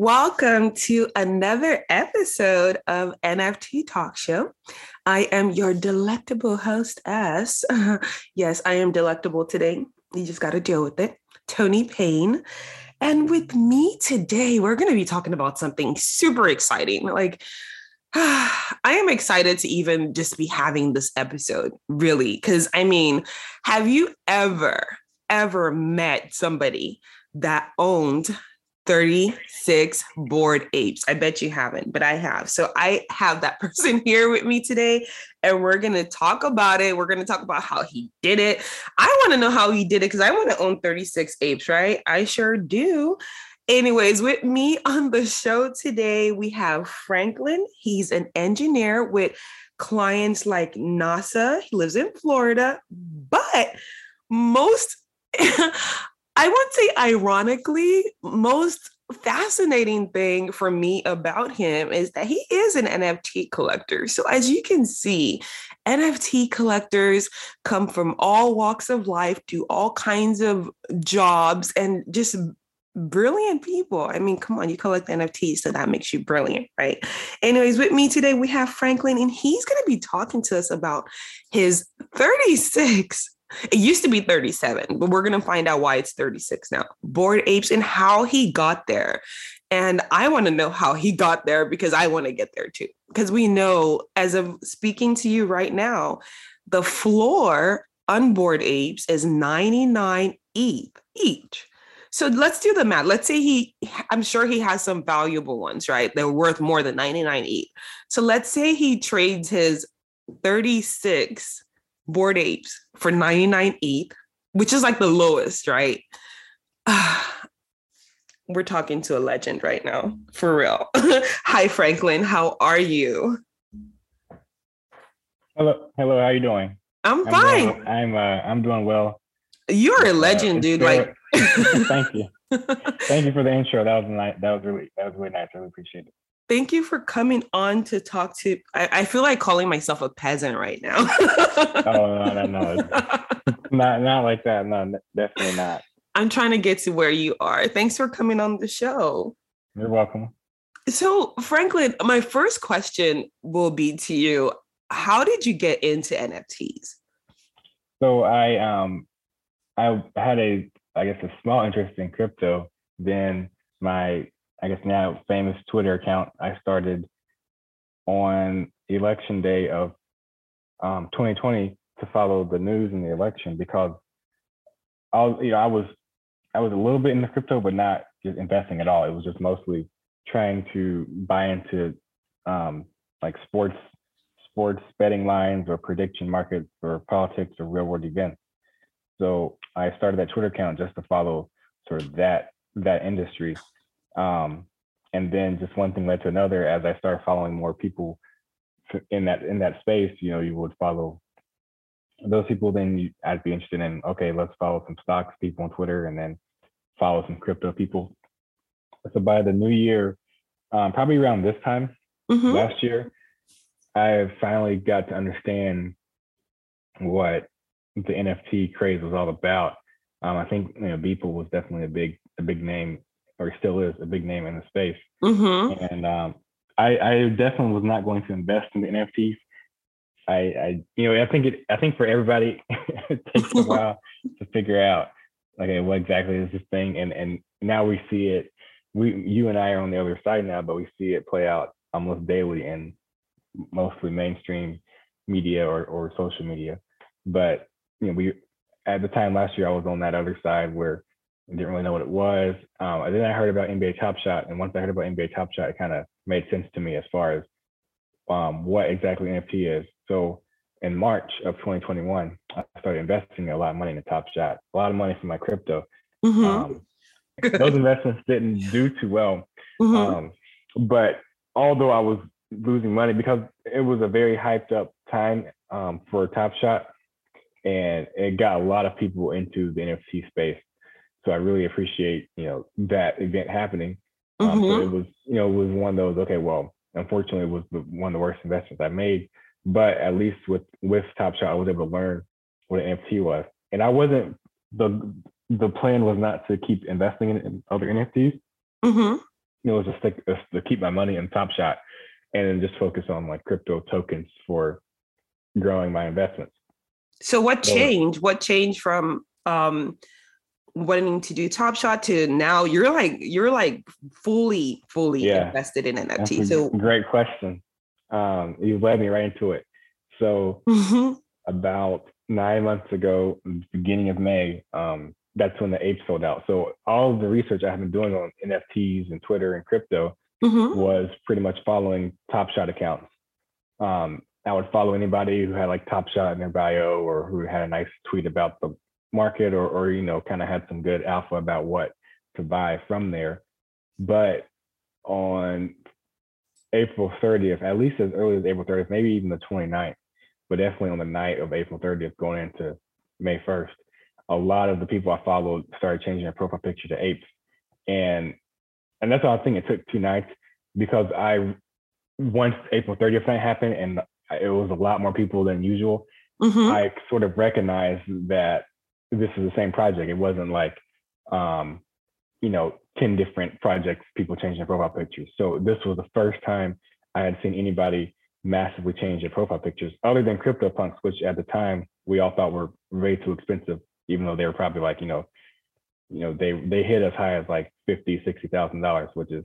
Welcome to another episode of NFT Talk Show. I am your delectable host, as yes, I am delectable today. You just got to deal with it. Toni Payne. And with me today, we're going to be talking about something super exciting. Like, I am excited to even just be having this episode, really. Because, I mean, have you ever, ever met somebody that owned 36 bored apes. I bet you haven't, but I have. So I have that person here with me today, and we're going to talk about it. We're going to talk about how he did it. I want to know how he did it because I want to own 36 apes, right? I sure do. Anyways, with me on the show today, we have Franklin. He's an engineer with clients like NASA. He lives in Florida, but most I would say, ironically, most fascinating thing for me about him is that he is an NFT collector. So, as you can see, NFT collectors come from all walks of life, do all kinds of jobs, and just brilliant people. I mean, come on, you collect NFTs, so that makes you brilliant, right? Anyways, with me today, we have Franklin, and he's going to be talking to us about his 36 it used to be 37, but we're going to find out why it's 36 now. Bored apes and how he got there. And I want to know how he got there because I want to get there too. Because we know, as of speaking to you right now, the floor on Bored Apes is 99 ETH each. So let's do the math. Let's say he, I'm sure he has some valuable ones, right? They're worth more than 99 ETH. So let's say he trades his 36 bored apes for 99 ETH, which is like the lowest, right? We're talking to a legend right now, for real. Hi, Franklin. How are you? Hello, hello. How are you doing? I'm, I'm fine. Doing, I'm uh, I'm doing well. You're a uh, legend, uh, dude. Like, thank you, thank you for the intro. That was nice. That was really that was really nice. I really appreciate it thank you for coming on to talk to I, I, feel like calling myself a peasant right now. oh no, no, no. not not like that. No, definitely not. I'm trying to get to where you are. Thanks for coming on the show. You're welcome. So, Franklin, my first question will be to you. How did you get into NFTs? So I um I had a I guess a small interest in crypto. Then my I guess now famous Twitter account I started on election day of um, 2020 to follow the news and the election because I was, you know, I was I was a little bit into crypto, but not just investing at all. It was just mostly trying to buy into um, like sports sports betting lines or prediction markets or politics or real world events. So I started that Twitter account just to follow sort of that that industry. Um, and then just one thing led to another as I started following more people in that in that space, you know, you would follow those people, then you, I'd be interested in, okay, let's follow some stocks people on Twitter and then follow some crypto people. So by the new year, um, probably around this time mm-hmm. last year, I finally got to understand what the NFT craze was all about. Um, I think you know Beeple was definitely a big a big name or still is a big name in the space. Mm-hmm. And um, I, I, definitely was not going to invest in the NFTs. I, I, you know, I think it, I think for everybody, it takes a while to figure out, okay, what exactly is this thing? And and now we see it. We, you and I are on the other side now, but we see it play out almost daily in mostly mainstream media or, or social media. But you know, we at the time last year, I was on that other side where didn't really know what it was. Um, and then I heard about NBA Top Shot, and once I heard about NBA Top Shot, it kind of made sense to me as far as um, what exactly NFT is. So in March of 2021, I started investing a lot of money in the Top Shot, a lot of money from my crypto. Mm-hmm. Um, those investments didn't do too well, mm-hmm. um, but although I was losing money because it was a very hyped up time um, for Top Shot, and it got a lot of people into the NFT space. So I really appreciate you know that event happening. Um, mm-hmm. So it was you know it was one of those okay well unfortunately it was the, one of the worst investments I made, but at least with with Top Shot I was able to learn what an NFT was, and I wasn't the the plan was not to keep investing in, other NFTs. Mm-hmm. It was just to, to keep my money in Top Shot and then just focus on like crypto tokens for growing my investments. So what changed? what changed from um wanting to do Top Shot to now you're like you're like fully fully yeah. invested in NFT. So great question. Um, you've led me right into it. So mm-hmm. about nine months ago, beginning of May, um, that's when the ape sold out. So all of the research I have been doing on NFTs and Twitter and crypto mm-hmm. was pretty much following Top Shot accounts. Um, I would follow anybody who had like Top Shot in their bio or who had a nice tweet about the market or, or you know, kind of had some good alpha about what to buy from there. But on April 30th, at least as early as April 30th, maybe even the 29th, but definitely on the night of April 30th going into May 1st, a lot of the people I followed started changing their profile picture to apes. And and that's all I think it took two nights because I once April 30th night happened and it was a lot more people than usual, mm-hmm. I sort of recognized that this is the same project. It wasn't like um, you know, 10 different projects, people changing their profile pictures. So this was the first time I had seen anybody massively change their profile pictures, other than CryptoPunks, which at the time we all thought were way too expensive, even though they were probably like, you know, you know, they they hit as high as like fifty, sixty thousand dollars, which is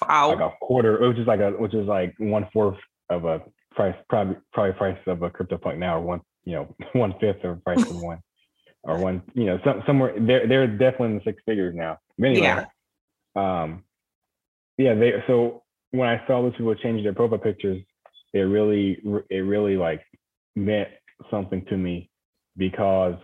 wow. like a quarter, which is like a which is like one fourth of a price, probably probably price of a CryptoPunk now, or one, you know, one fifth of a price of one, or one, you know, some, somewhere they're they're definitely in the six figures now. Anyway, yeah. Um, yeah, they so when I saw those people change their profile pictures, it really it really like meant something to me because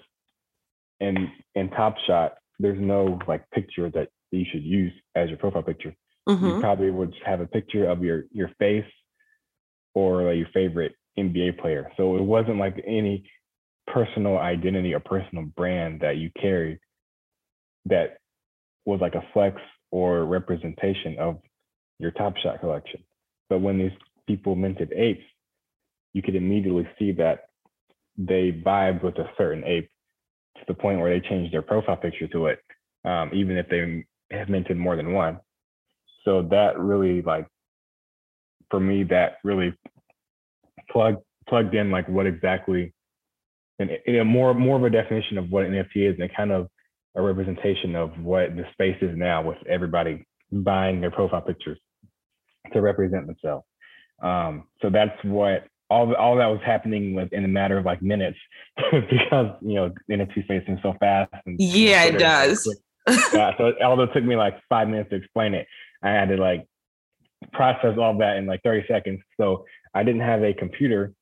in in Top Shot, there's no like picture that you should use as your profile picture. Mm-hmm. You probably would just have a picture of your your face or like your favorite NBA player. So it wasn't like any personal identity or personal brand that you carried that was like a flex or representation of your Top Shot collection. But when these people minted apes, you could immediately see that they vibed with a certain ape to the point where they changed their profile picture to it, um, even if they have minted more than one. So that really like for me that really plugged plugged in like what exactly and, and more more of a definition of what an NFT is and kind of a representation of what the space is now with everybody buying their profile pictures to represent themselves. Um, so that's what all all that was happening within a matter of like minutes because you know NFT space is so fast. And, yeah, it does. yeah, so although it took me like five minutes to explain it, I had to like process all that in like 30 seconds. So I didn't have a computer.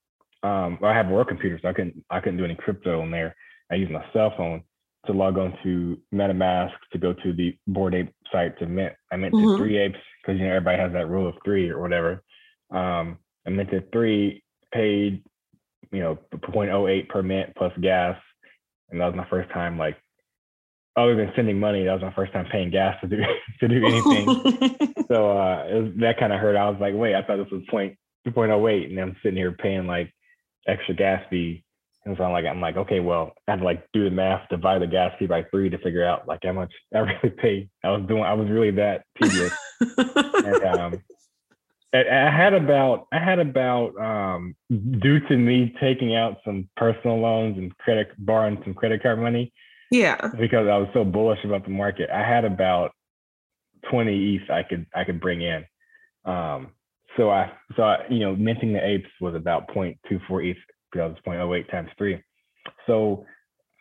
Um, I have a work computer, so I couldn't I couldn't do any crypto on there. I used my cell phone to log on to MetaMask to go to the Bored Ape site to mint. I minted mm-hmm. three apes because you know everybody has that rule of three or whatever. Um, I minted three paid, you know, 0.08 per mint plus gas. And that was my first time, like, other than sending money, that was my first time paying gas to do to do anything. so uh, was, that kind of hurt. I was like, wait, I thought this was point 2.08, and I'm sitting here paying like extra gas fee. And so I'm like, I'm like, okay, well, I had to like do the math, divide the gas fee by three to figure out like how much I really paid. I was doing, I was really that tedious. and, um, I had about I had about um, due to me taking out some personal loans and credit borrowing some credit card money. Yeah. Because I was so bullish about the market. I had about 20 ETH I could I could bring in. Um, so I so I, you know minting the apes was about 0.24 ETH because it's 0.08 times three. So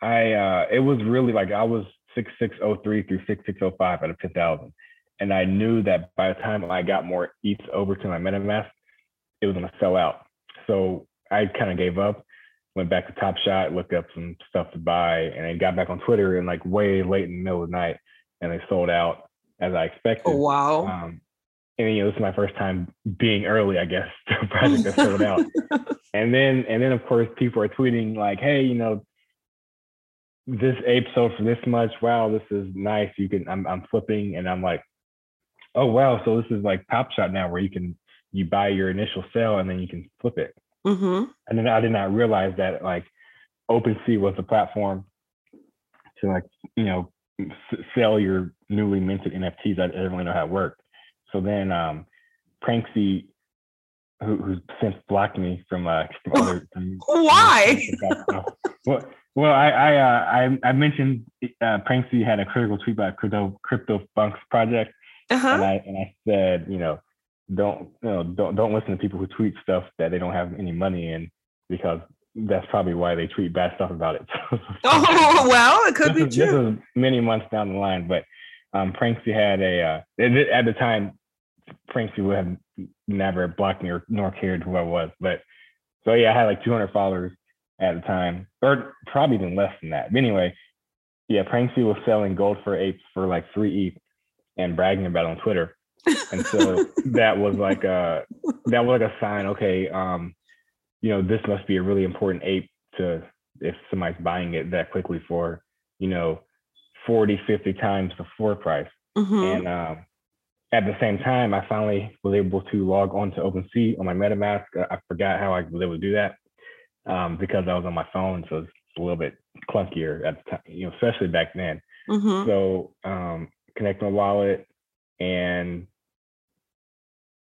I uh, it was really like I was 6603 through 6605 out of 10,000. And I knew that by the time I got more ETH over to my MetaMask, it was gonna sell out. So I kind of gave up, went back to Top Shot, looked up some stuff to buy, and then got back on Twitter and like way late in the middle of the night, and they sold out as I expected. Oh, wow. Um, and you know, this is my first time being early, I guess, to a project that sold out. and then, and then of course, people are tweeting like, "Hey, you know, this ape sold for this much. Wow, this is nice. You can." I'm, I'm flipping, and I'm like, "Oh wow, so this is like Top Shot now, where you can you buy your initial sale and then you can flip it." Mm-hmm. And then I did not realize that like OpenSea was the platform to like you know sell your newly minted NFTs. I didn't really know how it worked. So then um, Pranksy, who, who's since blocked me from, uh, from other. From, Why? well, well, I I, uh, I, I mentioned uh, Pranksy had a critical tweet about crypto crypto funks project, uh-huh. and I and I said, you know, don't you know don't don't listen to people who tweet stuff that they don't have any money in because that's probably why they tweet bad stuff about it. oh well, it could be is, true. This is many months down the line, but um, Pranksy had a uh, at the time Pranksy would have never blocked me or nor cared who I was, but so yeah, I had like 200 followers at the time, or probably even less than that. But anyway, yeah, Pranksy was selling gold for apes for like three ETH and bragging about it on Twitter. and so that was like a that was like a sign. Okay, um, you know, this must be a really important ape to if somebody's buying it that quickly for, you know, 40, 50 times the floor price. Mm-hmm. And um, at the same time, I finally was able to log on to OpenSea on my MetaMask. I forgot how I was able to do that um, because I was on my phone, so it's a little bit clunkier at the time, you know, especially back then. Mm-hmm. So um, connect my wallet and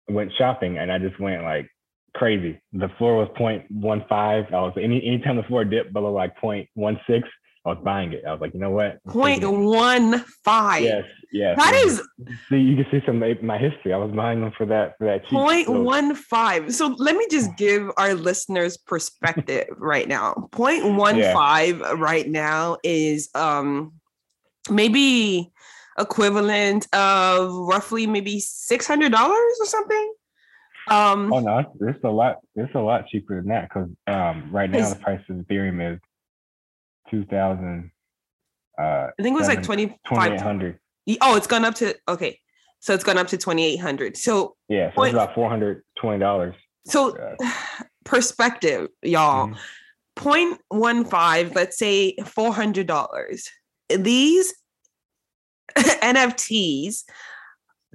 went shopping, and I just went like crazy. The floor was 0.15. I was any anytime the floor dipped below like 0.16, I was buying it. I was like, you know what? Point one five. Yes, yes. That is. See, you can see some of my history. I was buying them for that for that. Point one five. So let me just give our listeners perspective right now. Point one yeah. five right now is um maybe equivalent of roughly maybe six hundred dollars or something. Um, oh no, it's a lot. It's a lot cheaper than that because um, right now the price of Ethereum is two thousand. Uh, I think it was like twenty five hundred. Oh, it's gone up to okay. So it's gone up to twenty eight hundred. So yeah, so point, it's about four hundred twenty dollars. So perspective, y'all. Mm-hmm. 0.15, let's say four hundred dollars. These NFTs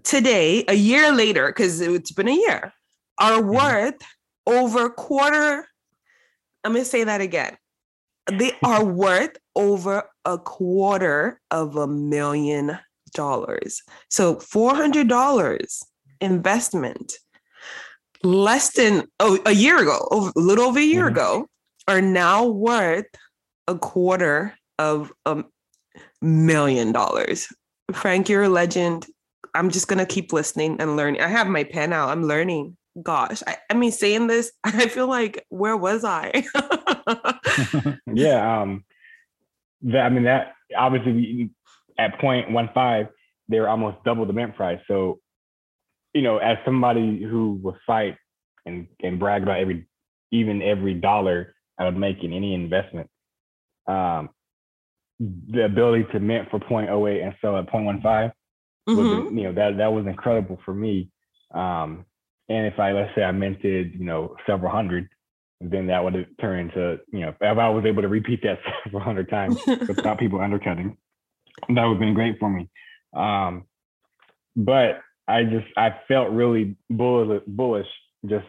today, a year later, because it's been a year, are mm-hmm. worth over quarter. I'm gonna say that again. They are worth over a quarter of a million dollars. So $400 investment less than oh, a year ago, over, a little over a year mm-hmm. ago, are now worth a quarter of a million dollars. Frank, you're a legend. I'm just gonna keep listening and learning. I have my pen out. I'm learning. Gosh, I, I mean, saying this, I feel like where was I? yeah, um, that I mean that obviously at point one five, they were almost double the mint price. So, you know, as somebody who will fight and and brag about every even every dollar I would make in any investment, um, the ability to mint for 0.08 and sell at 0.15 mm-hmm. was you know that that was incredible for me. Um, and if I let's say I minted you know several hundred, then that would have turned into you know if I was able to repeat that several hundred times without people undercutting, that would have been great for me. Um, but I just I felt really bullish, bullish. Just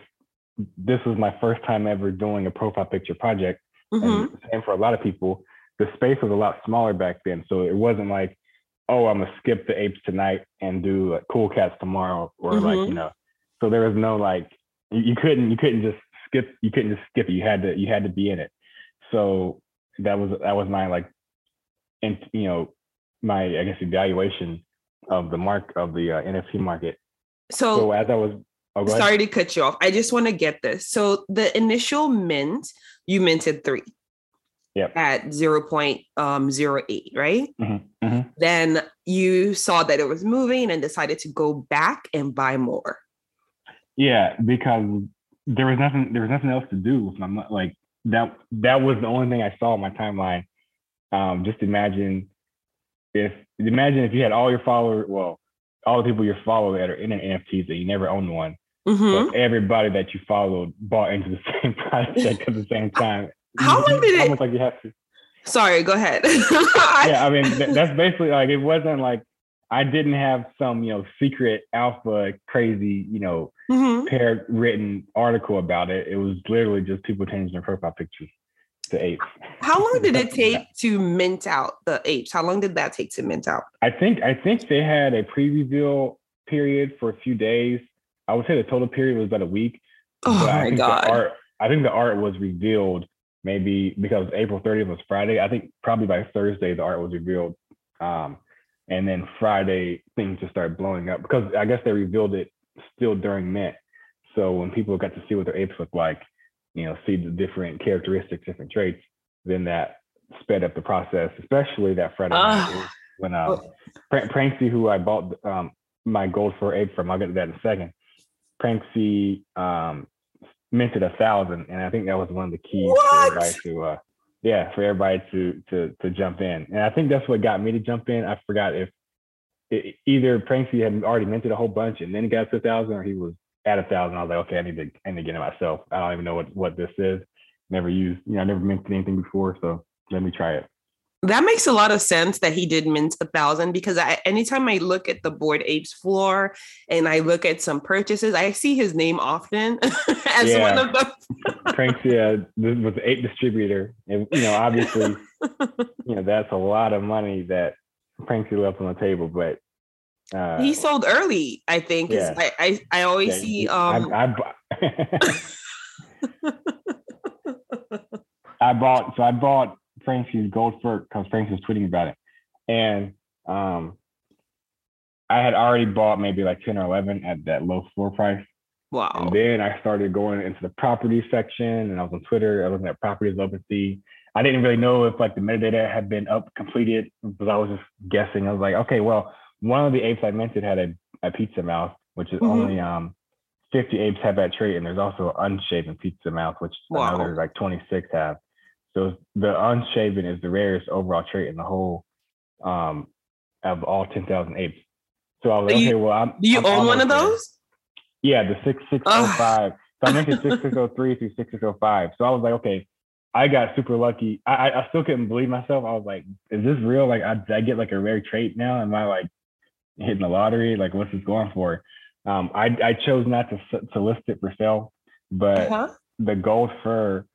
this was my first time ever doing a profile picture project, mm-hmm. and, for a lot of people, the space was a lot smaller back then. So it wasn't like, oh, I'm gonna skip the apes tonight and do like cool cats tomorrow, or mm-hmm. like you know. So there was no like you couldn't you couldn't just skip you couldn't just skip it. You had to you had to be in it. So that was that was my like, and you know, my I guess evaluation of the mark of the uh, NFT market. So, so as I was oh, sorry to cut you off. I just want to get this. So the initial mint, you minted three yep. at 0.08, um, right? Mm-hmm. Mm-hmm. Then you saw that it was moving and decided to go back and buy more. Yeah, because there was nothing there was nothing else to do with my like that that was the only thing I saw on my timeline. Um, just imagine if imagine if you had all your followers, well, all the people you follow that are in an NFTs that you never owned one, Mhm. but everybody that you followed bought into the same project at the same time. How long did it- Almost like you have to. Sorry, go ahead. Yeah, I mean th- that's basically like it wasn't like I didn't have some you know secret alpha crazy you know Mhm. pair written article about it. It was literally just people changing their profile pictures to apes. How long did it take to mint out the apes? How long did that take to mint out? I think I think they had a pre-reveal period for a few days. I would say the total period was about a week. Oh but I my think god. The art, I think the art was revealed maybe because April 30th was Friday. I think probably by Thursday the art was revealed. Um, and then Friday things just started blowing up because I guess they revealed it still during Mint. So when people got to see what their apes look like, you know, see the different characteristics, different traits, then that sped up the process, especially that Friday night Ah. when um, Prank- Pranksy, who I bought um, my gold for ape from, I'll get to that in a second. Pranksy um, minted a thousand, and I think that was one of the keys What? to, uh, yeah, for everybody to to to jump in. And I think that's what got me to jump in. I forgot if it, either Pranksy had already minted a whole bunch and then he got to a thousand, or he was at a thousand. I was like, okay, I need to I need to get it myself. I don't even know what what this is. Never used, you know, I never minted anything before, so let me try it. That makes a lot of sense that he did mint a thousand because I, anytime I look at the Bored Apes floor and I look at some purchases, I see his name often as Yeah. one of the. Pranksy uh, this was the ape distributor, and you know, obviously, you know, that's a lot of money that Pranksy left on the table. But uh, he sold early, I think. Yeah. I, I I always yeah, see um I, I, I bought so I bought Pranksy's gold fur because Frankie was tweeting about it, and um, I had already bought maybe like ten or eleven at that low floor price. wow. And then I started going into the property section and I was on Twitter. I was looking at properties OpenSea. I didn't really know if like the metadata had been up completed, but I was just guessing. I was like, okay, well, one of the apes I mentioned had a, a pizza mouth, which is Mhm. only um 50 apes have that trait, and there's also unshaven pizza mouth, which Wow. another like 26 have. So the unshaven is the rarest overall trait in the whole um of all 10,000 apes. So I was like, okay, well, I'm Do you I'm own one of there. those? Yeah, the six six oh five. So I mentioned six six oh three through six six oh five. So I was like, okay, I got super lucky. I, I I still couldn't believe myself. I was like, is this real? Like, I, did I get like a rare trait now? Am I like hitting the lottery? Like, what's this going for? Um, I I chose not to to list it for sale, but Uh-huh. the gold fur,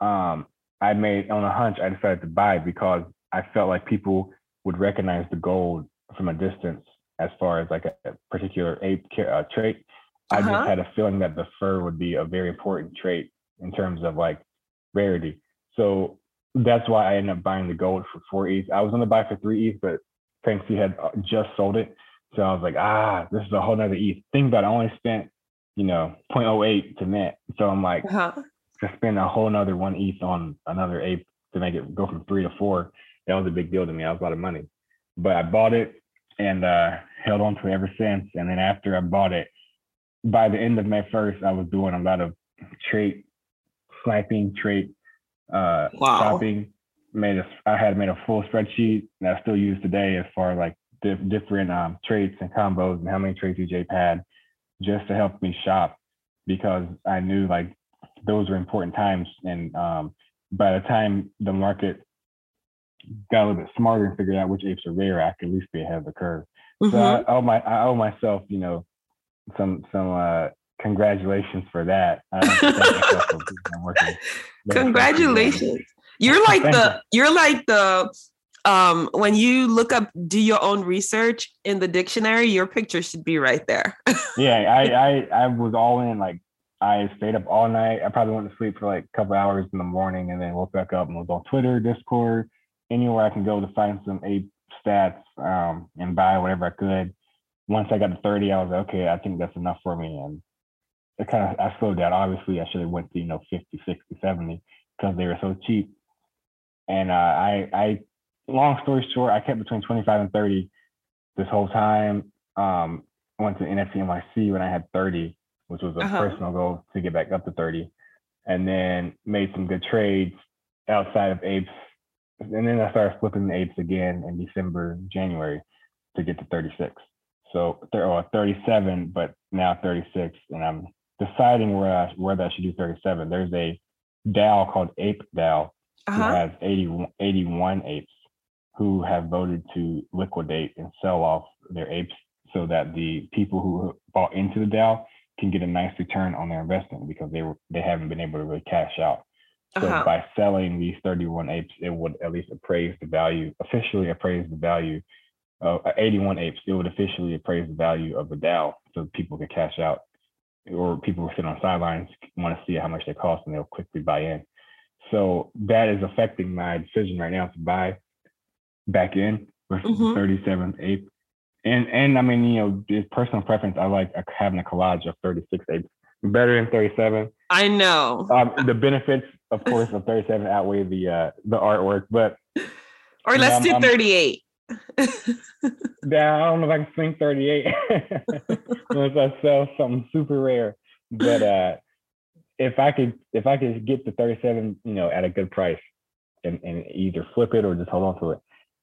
um, I made on a hunch. I decided to buy because I felt like people would recognize the gold from a distance as far as like a, particular ape uh, trait. I Uh-huh. just had a feeling that the fur would be a very important trait in terms of like rarity. So that's why I ended up buying the gold for four ETH. I was going to buy for three ETH, but Pranksy had uh, just sold it. So I was like, ah, this is a whole nother ETH. Think about it, I only spent, you know, 0.08 to net. So I'm like, Uh-huh. To spend a whole nother one ETH on another ape to make it go from three to four, that was a big deal to me. That was a lot of money. But I bought it and uh, held on to it ever since. And then after I bought it, by the end of May 1st, I was doing a lot of trait sniping, trait uh, Wow. shopping. Made a, I had made a full spreadsheet that I still use today as far as like dif- different um, traits and combos and how many traits each ape had, just to help me shop because I knew like those were important times. And um, by the time the market got a little bit smarter and figured out which apes are rare, I could at least be ahead of the curve. So Mhm. I owe my I owe myself, you know, some some uh congratulations for that. I have to thank myself for I'm working very closely with Congratulations. You're like the you're like the um when you look up do your own research in the dictionary, your picture should be right there. Yeah, I, I I was all in. Like I stayed up all night. I probably went to sleep for like a couple hours in the morning, and then woke back up and was on Twitter, Discord, anywhere I can go to find some ape stats um, and buy whatever I could. Once I got to 30, I was like, okay, I think that's enough for me. And it kind of, I slowed down. Obviously, I should have went to, you know, 50, 60, 70 because they were so cheap. And uh, I, I, long story short, I kept between 25 and 30 this whole time. Um, went to NFT NYC when I had 30, which was a Uh-huh. personal goal to get back up to 30. And then made some good trades outside of apes. And then I started flipping the apes again in December, January to get to 36. So or 37, but now 36, and I'm deciding where I, whether I should do 37. There's a DAO called Ape DAO uh-huh. who has 80, 81 apes who have voted to liquidate and sell off their apes so that the people who bought into the DAO can get a nice return on their investment because they were they haven't been able to really cash out. So uh-huh. by selling these 31 apes, it would at least appraise the value, officially appraise the value of uh, 81 apes. It would officially appraise the value of the DAO so people can cash out or people who sit on sidelines want to see how much they cost and they'll quickly buy in. So that is affecting my decision right now to buy back in versus mm-hmm. 37 ape. And and I mean, you know, personal preference, I like having a collage of 36 apes. Better than 37. I know. Um, the benefits, of course, of 37 outweigh the uh the artwork, but or let's know, do 38. yeah, I don't know if I can swing 38 unless I sell something super rare. But uh if I could if I could get the 37, you know, at a good price and, and either flip it or just hold on to it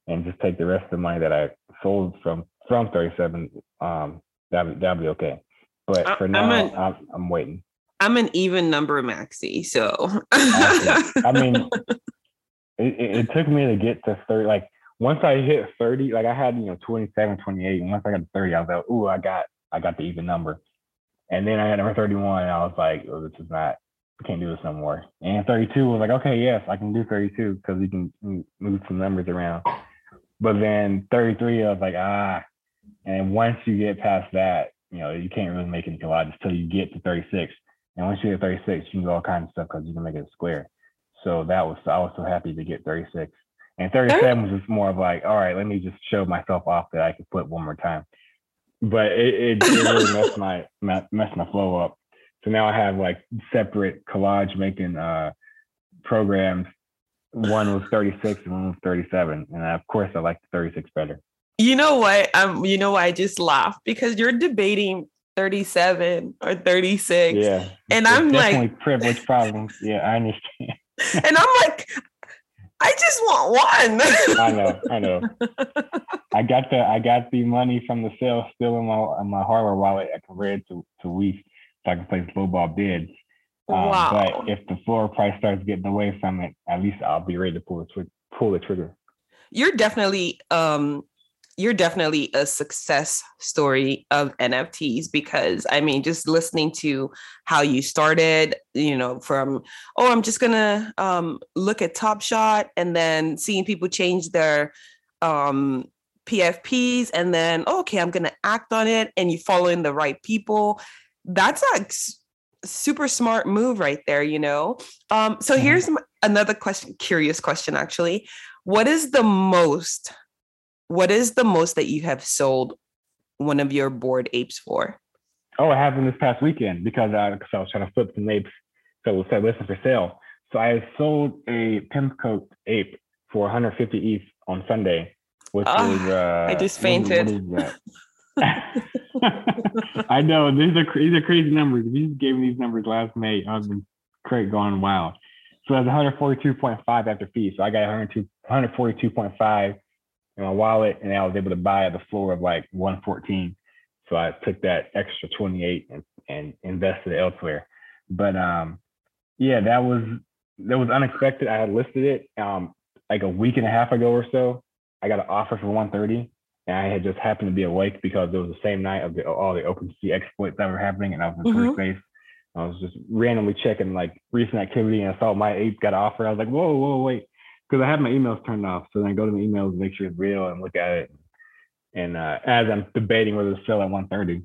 and just take the rest of the money that I sold from from 37, um, that that'd be okay. But for now, I'm, an, I'm, I'm, waiting. I'm an even number maxi, so I mean, it, it, took me to get to 30. Like once I hit 30, like I had you know 27, 28, and once I got to 30, I was like, ooh, I got I got the even number. And then I had number 31, and I was like, oh, this is not, I can't do this no more. And 32 was like, okay, yes, I can do 32 because you can move some numbers around. But then 33, I was like, ah. And once you get past that, you know, you can't really make any collages until you get to 36. And once you get 36, you can do all kinds of stuff because you can make it a square. So that was, I was so happy to get 36. And 37 was just more of like, all right, let me just show myself off that I could flip one more time. But it, it, it really messed my, messed my flow up. So now I have like separate collage making uh, programs one was 36 and one was 37 and of course i like the 36 better you know what? Um you know why i just laugh because you're debating 37 or 36 yeah. and i'm like privilege problems. Yeah i understand. And i'm like i just want one. I know i know. I got the i got the money from the sale still in my in my hardware wallet i converted to to WETH so i can place low ball bids. Um, wow. But if the floor price starts getting away from it, at least I'll be ready to pull the twi- pull the trigger. You're definitely um, you're definitely a success story of NFTs because I mean, just listening to how you started, you know, from oh, I'm just gonna um, look at Top Shot, and then seeing people change their um, PFPs, and then oh, okay, I'm gonna act on it, and you following the right people. That's like super smart move right there, you know? Um, so mm-hmm. here's another question, curious question actually. What is the most, what is the most that you have sold one of your bored apes for? Oh, it happened this past weekend because I, I was trying to flip some apes. So it said listen for sale. So I sold a pimp coat ape for 150 ETH on Sunday, which oh, was uh, I just fainted. I know these are these are crazy numbers. If you gave me these numbers last May, I've been great going wild. So that's 142.5 after fees. So I got 102, 142.5 in my wallet, and I was able to buy at the floor of like 114. So I took that extra 28 and, and invested elsewhere. But um, yeah, that was that was unexpected. I had listed it um like a week and a half ago or so. I got an offer for 130 and I had just happened to be awake because it was the same night of the, all the Open OpenSea exploits that were happening, and I was in mm-hmm. first base. I was just randomly checking like recent activity, and I saw my ape got an offer. I was like, whoa, whoa, wait, because I had my emails turned off. So then I go to my emails, make sure it's real, and look at it. And uh, as I'm debating whether to sell at 130,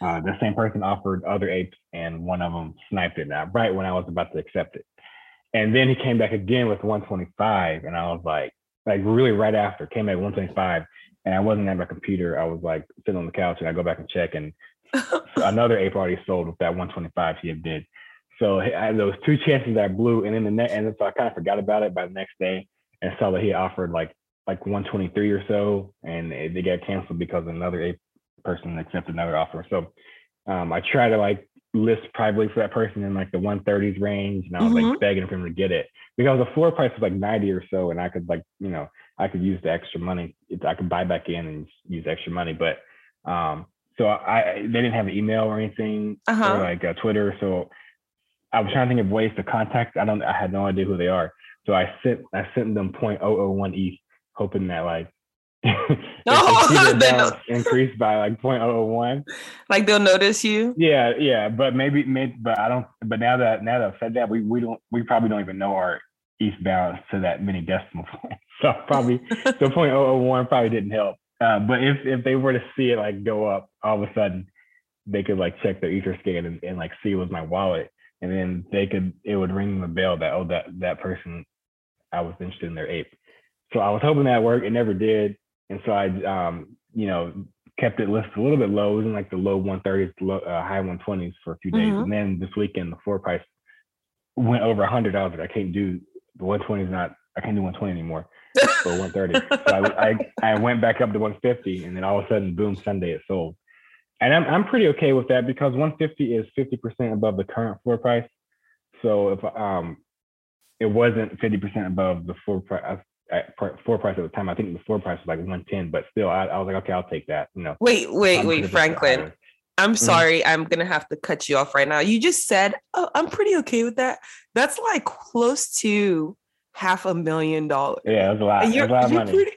uh, the same person offered other apes, and one of them sniped it now, right when I was about to accept it. And then he came back again with 125, and I was like, like really right after, came at 125 and I wasn't at my computer. I was like sitting on the couch and I go back and check and another ape already sold with that 125 he had bid. So I had those two chances that I blew and then the net and so I kind of forgot about it by the next day and saw that he offered like like 123 or so and they got canceled because another person accepted another offer. So um, I try to like list privately for that person in like the 130s range and I was mm-hmm. like begging for him to get it because the floor price was like 90 or so and I could like, you know, I could use the extra money. I could buy back in and use extra money. But Um, so I they didn't have an email or anything uh-huh. or like Twitter. So I was trying to think of ways to contact. I don't. I had no idea who they are. So I sent I sent them 0.001 ETH, hoping that like no, increased by like 0.001. Like they'll notice you. Yeah, yeah, but maybe, maybe, but I don't. But now that now that I've said that, we we don't we probably don't even know our ETH balance to that many decimal points. So probably so 0.001 probably didn't help. Uh, but if if they were to see it like go up all of a sudden, they could like check their Etherscan and, and like see it was my wallet, and then they could it would ring the bell that oh that that person I was interested in their ape. So I was hoping that worked. It never did, and so I um you know kept it listed a little bit low. It was in like the low 130s, low, uh, high 120s for a few days, mm-hmm. and then this weekend the floor price went over 100. I was like I can't do the 120 is not I can't do 120 anymore for 130. so I, I, I went back up to 150, and then all of a sudden, boom, Sunday it sold. And I'm I'm pretty okay with that because 150 is 50% above the current floor price. So if um it wasn't 50% above the floor price floor price at the time, I think the floor price was like 110, but still I, I was like, okay, I'll take that. You know. Wait, wait, wait, Franklin. I'm mm-hmm. sorry, mm-hmm. I'm gonna have to cut you off right now. You just said, "Oh, I'm pretty okay with that." That's like close to half a million dollars. Yeah, that's a lot. That's a lot of money. Pretty...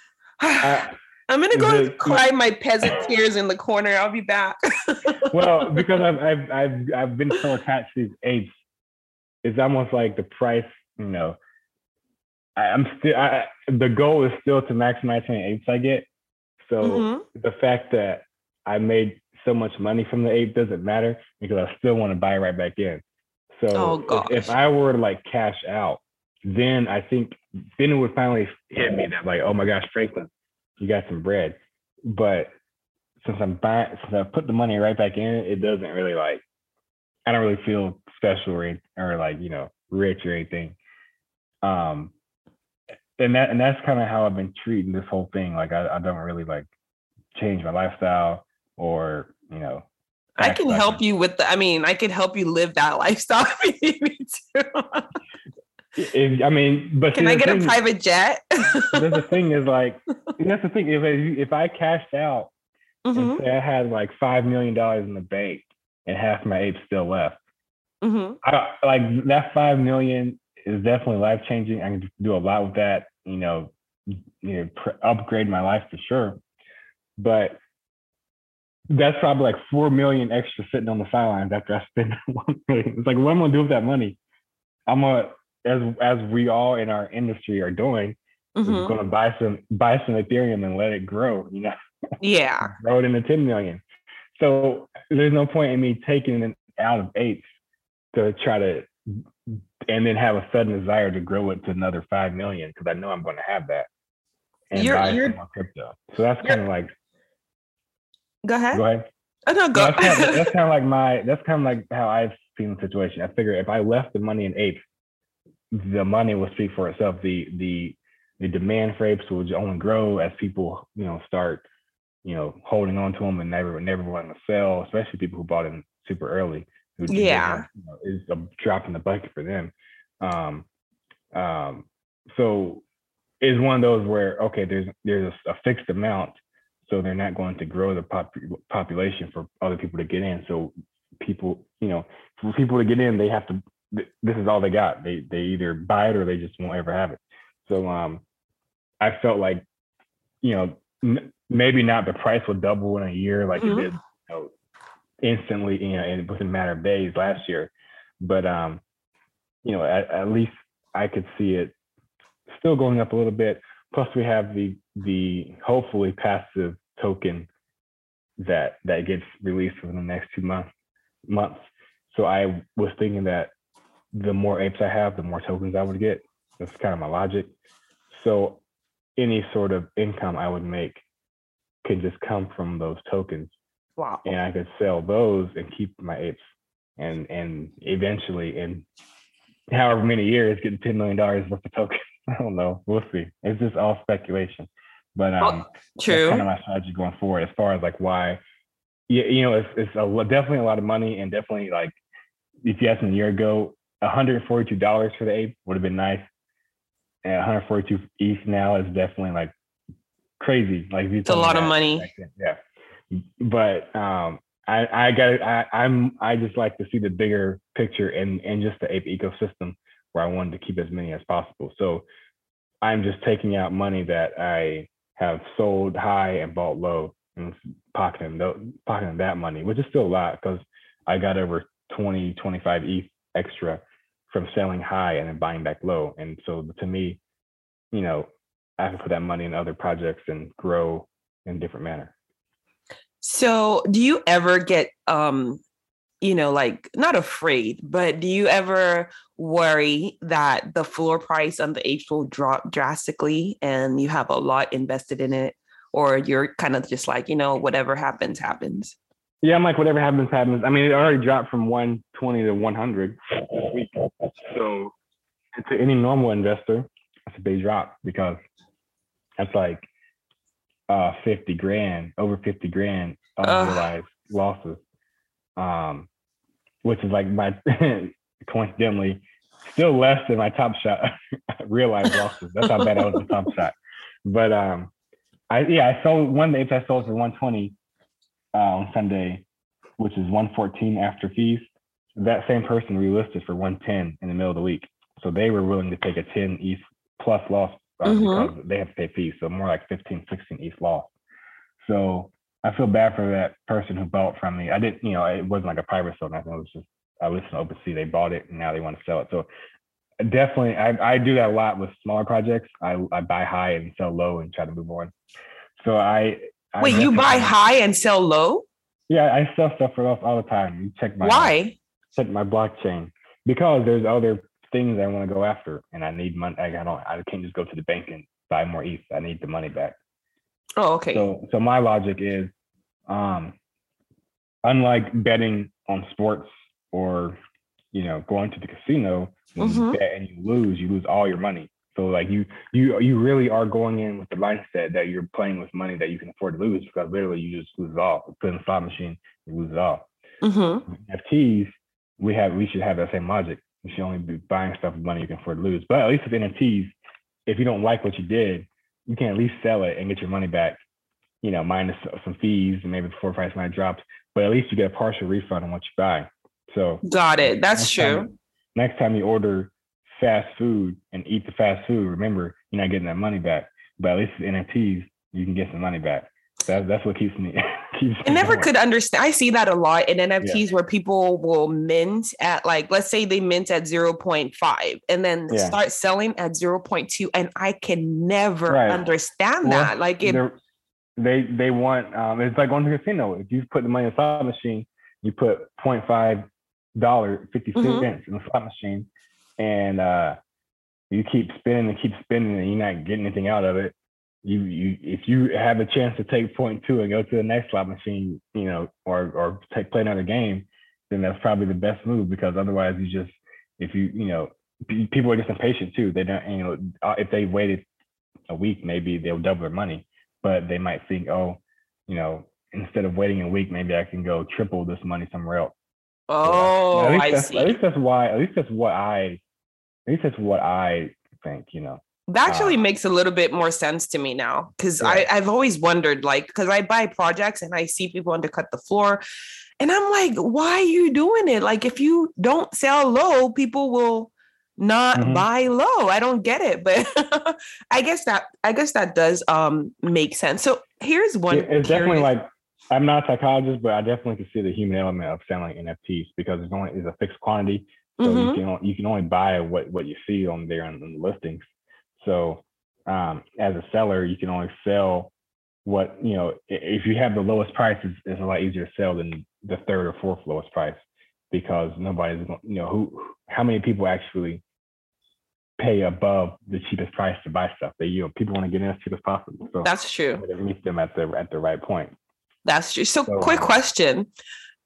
uh, I'm gonna go the, cry my peasant tears in the corner. I'll be back. well, because I've, I've I've I've been so attached to these apes, it's almost like the price. You know, I, am still. I, the goal is still to maximize how many apes I get. So mm-hmm. the fact that I made so much money from the ape doesn't matter because I still want to buy right back in. So oh, if, if I were to like cash out, then I think then it would finally hit me that like, oh my gosh, Franklin, you got some bread. But since I'm buying, since I put the money right back in, it doesn't really like, I don't really feel special or, or like you know rich or anything. Um, and that and that's kind of how I've been treating this whole thing. Like I, I don't really like change my lifestyle or you know I can help you with the. I mean, I can help you live that lifestyle if you need me to. If, I mean, but can see, I get a private jet? the thing is like that's the thing. If I, if I cashed out mm-hmm. and say I had like five million dollars in the bank and half my apes still left, mm-hmm. I, like that five million is definitely life changing. I can do a lot with that. You know, you know, pr- upgrade my life for sure. But that's probably like four million extra sitting on the sidelines after I spend one million. It's like what am I gonna do with that money? I'm gonna as as we all in our industry are doing, mm-hmm. we're going to buy some buy some Ethereum and let it grow. You know, yeah, grow it into ten million. So there's no point in me taking it out of eights to try to and then have a sudden desire to grow it to another five million because I know I'm going to have that and you're, buy you're, some more crypto. So that's kind of like. Go ahead. Go ahead. Oh, no, go. that's, kind of, that's kind of like my. That's kind of like how I've seen the situation. I figure if I left the money in apes, the money will speak for itself. The the the demand for apes will only grow as people you know start you know holding on to them and never never wanting to sell, especially people who bought in super early. Who yeah, you know, is a drop in the bucket for them. Um, um, so it's one of those where okay, there's there's a, a fixed amount, so they're not going to grow the pop- population for other people to get in. So people, you know, for people to get in, they have to this is all they got. They they either buy it or they just won't ever have it. So um, I felt like, you know, m- maybe not the price will double in a year like mm-hmm. it did, you know, instantly, you know, and within a matter of days last year. But um, you know, at, at least I could see it still going up a little bit. Plus, we have the the hopefully passive token that that gets released within the next two months months. So I was thinking that the more apes I have, the more tokens I would get. That's kind of my logic. So any sort of income I would make could just come from those tokens. Wow. And I could sell those and keep my apes. And and eventually in however many years get ten million dollars worth of tokens. I don't know. We'll see. It's just all speculation. But um oh, true. kind of my strategy going forward as far as like why yeah, you know, it's it's a, definitely a lot of money and definitely like if you asked me a year ago, $142 for the ape would have been nice. And 142 ETH now is definitely like crazy. Like it's a lot of money. Yeah. but um, I I got I I'm I just like to see the bigger picture and and just the ape ecosystem where I wanted to keep as many as possible. So I'm just taking out money that I have sold high and bought low and pocketing pocketing that money, which is still a lot because I got over 20, 25 ETH extra from selling high and then buying back low. And so to me, you know, I can put that money in other projects and grow in different manner. So do you ever get um you know like not afraid but do you ever worry that the floor price on the H will drop drastically and you have a lot invested in it or you're kind of just like you know whatever happens happens yeah i'm like whatever happens happens. I mean it already dropped from 120 to 100 this week. So to any normal investor that's a big drop because that's like uh 50 grand over 50 grand unrealized uh, losses. Um which is like my coincidentally still less than my top shot realized losses. That's how bad i was at top shot. But um i yeah i sold one day i sold for 120 uh, on sunday which is 114 after fees that same person relisted for 110 in the middle of the week so they were willing to take a 10 ETH plus loss uh, mm-hmm. because they have to pay fees. So more like 15, 16 ETH loss. So I feel bad for that person who bought from me. I didn't, you know, it wasn't like a private sale. Nothing. It was just I listened to OpenSea. They bought it and now they want to sell it. So definitely, I, I do that a lot with smaller projects. I, I buy high and sell low and try to move on. So I, I wait. You buy high and sell low? Yeah, I sell stuff for all, all the time. You check my why? Check my blockchain because there's other things I want to go after, and I need money. I don't. I can't just go to the bank and buy more ETH. I need the money back. Oh, okay. So, so my logic is, um, unlike betting on sports or, you know, going to the casino, when mm-hmm. you bet and you lose, you lose all your money. So like you you you really are going in with the mindset that you're playing with money that you can afford to lose because literally you just lose it all. Put in the slot machine, you lose it all. Mm-hmm. NFTs, we have we should have that same logic. You should only be buying stuff with money you can afford to lose. But at least with NFTs, if you don't like what you did, you can at least sell it and get your money back, you know, minus some fees and maybe before price might drop. But at least you get a partial refund on what you buy. So got it. That's next true. Time, next time you order fast food and eat the fast food, remember you're not getting that money back. But at least with NFTs, you can get some money back. That, that's what keeps me. keeps I never going. could understand. I see that a lot in NFTs yeah. where people will mint at like, let's say they mint at 0.5 and then yeah. start selling at 0.2. And I can never right. understand well, that. Like it, they they want um, it's like going to a casino. If you put the money in a slot machine, you put 0.5 dollar 50 mm-hmm. cents in the slot machine, and uh, you keep spinning and keep spinning, and you're not getting anything out of it you you if you have a chance to take point two and go to the next slot machine, you know, or or take play another game, then that's probably the best move because otherwise you just if you you know people are just impatient too. They don't you know uh, if they waited a week maybe they'll double their money, but they might think oh you know instead of waiting a week maybe I can go triple this money somewhere else. Oh, at least I that's, see. At least that's why. At least that's what I. Least that's what I think. You know. That actually uh, makes a little bit more sense to me now because yeah. I've always wondered, like, because I buy projects and I see people undercut the floor, and I'm like, why are you doing it? Like, if you don't sell low, people will not mm-hmm. buy low. I don't get it, but I guess that I guess that does um make sense. So here's one. It's curious. definitely like I'm not a psychologist, but I definitely can see the human element of selling NFTs because it's only is a fixed quantity, so mm-hmm. you can you can only buy what what you see on there in, the listings. So um, as a seller, you can only sell what you know. If you have the lowest price, it's, it's a lot easier to sell than the third or fourth lowest price because nobody's you know who how many people actually pay above the cheapest price to buy stuff. They you know people want to get in as cheap as possible. So that's true. Meet them at the at the right point. That's true. So, so quick um, question.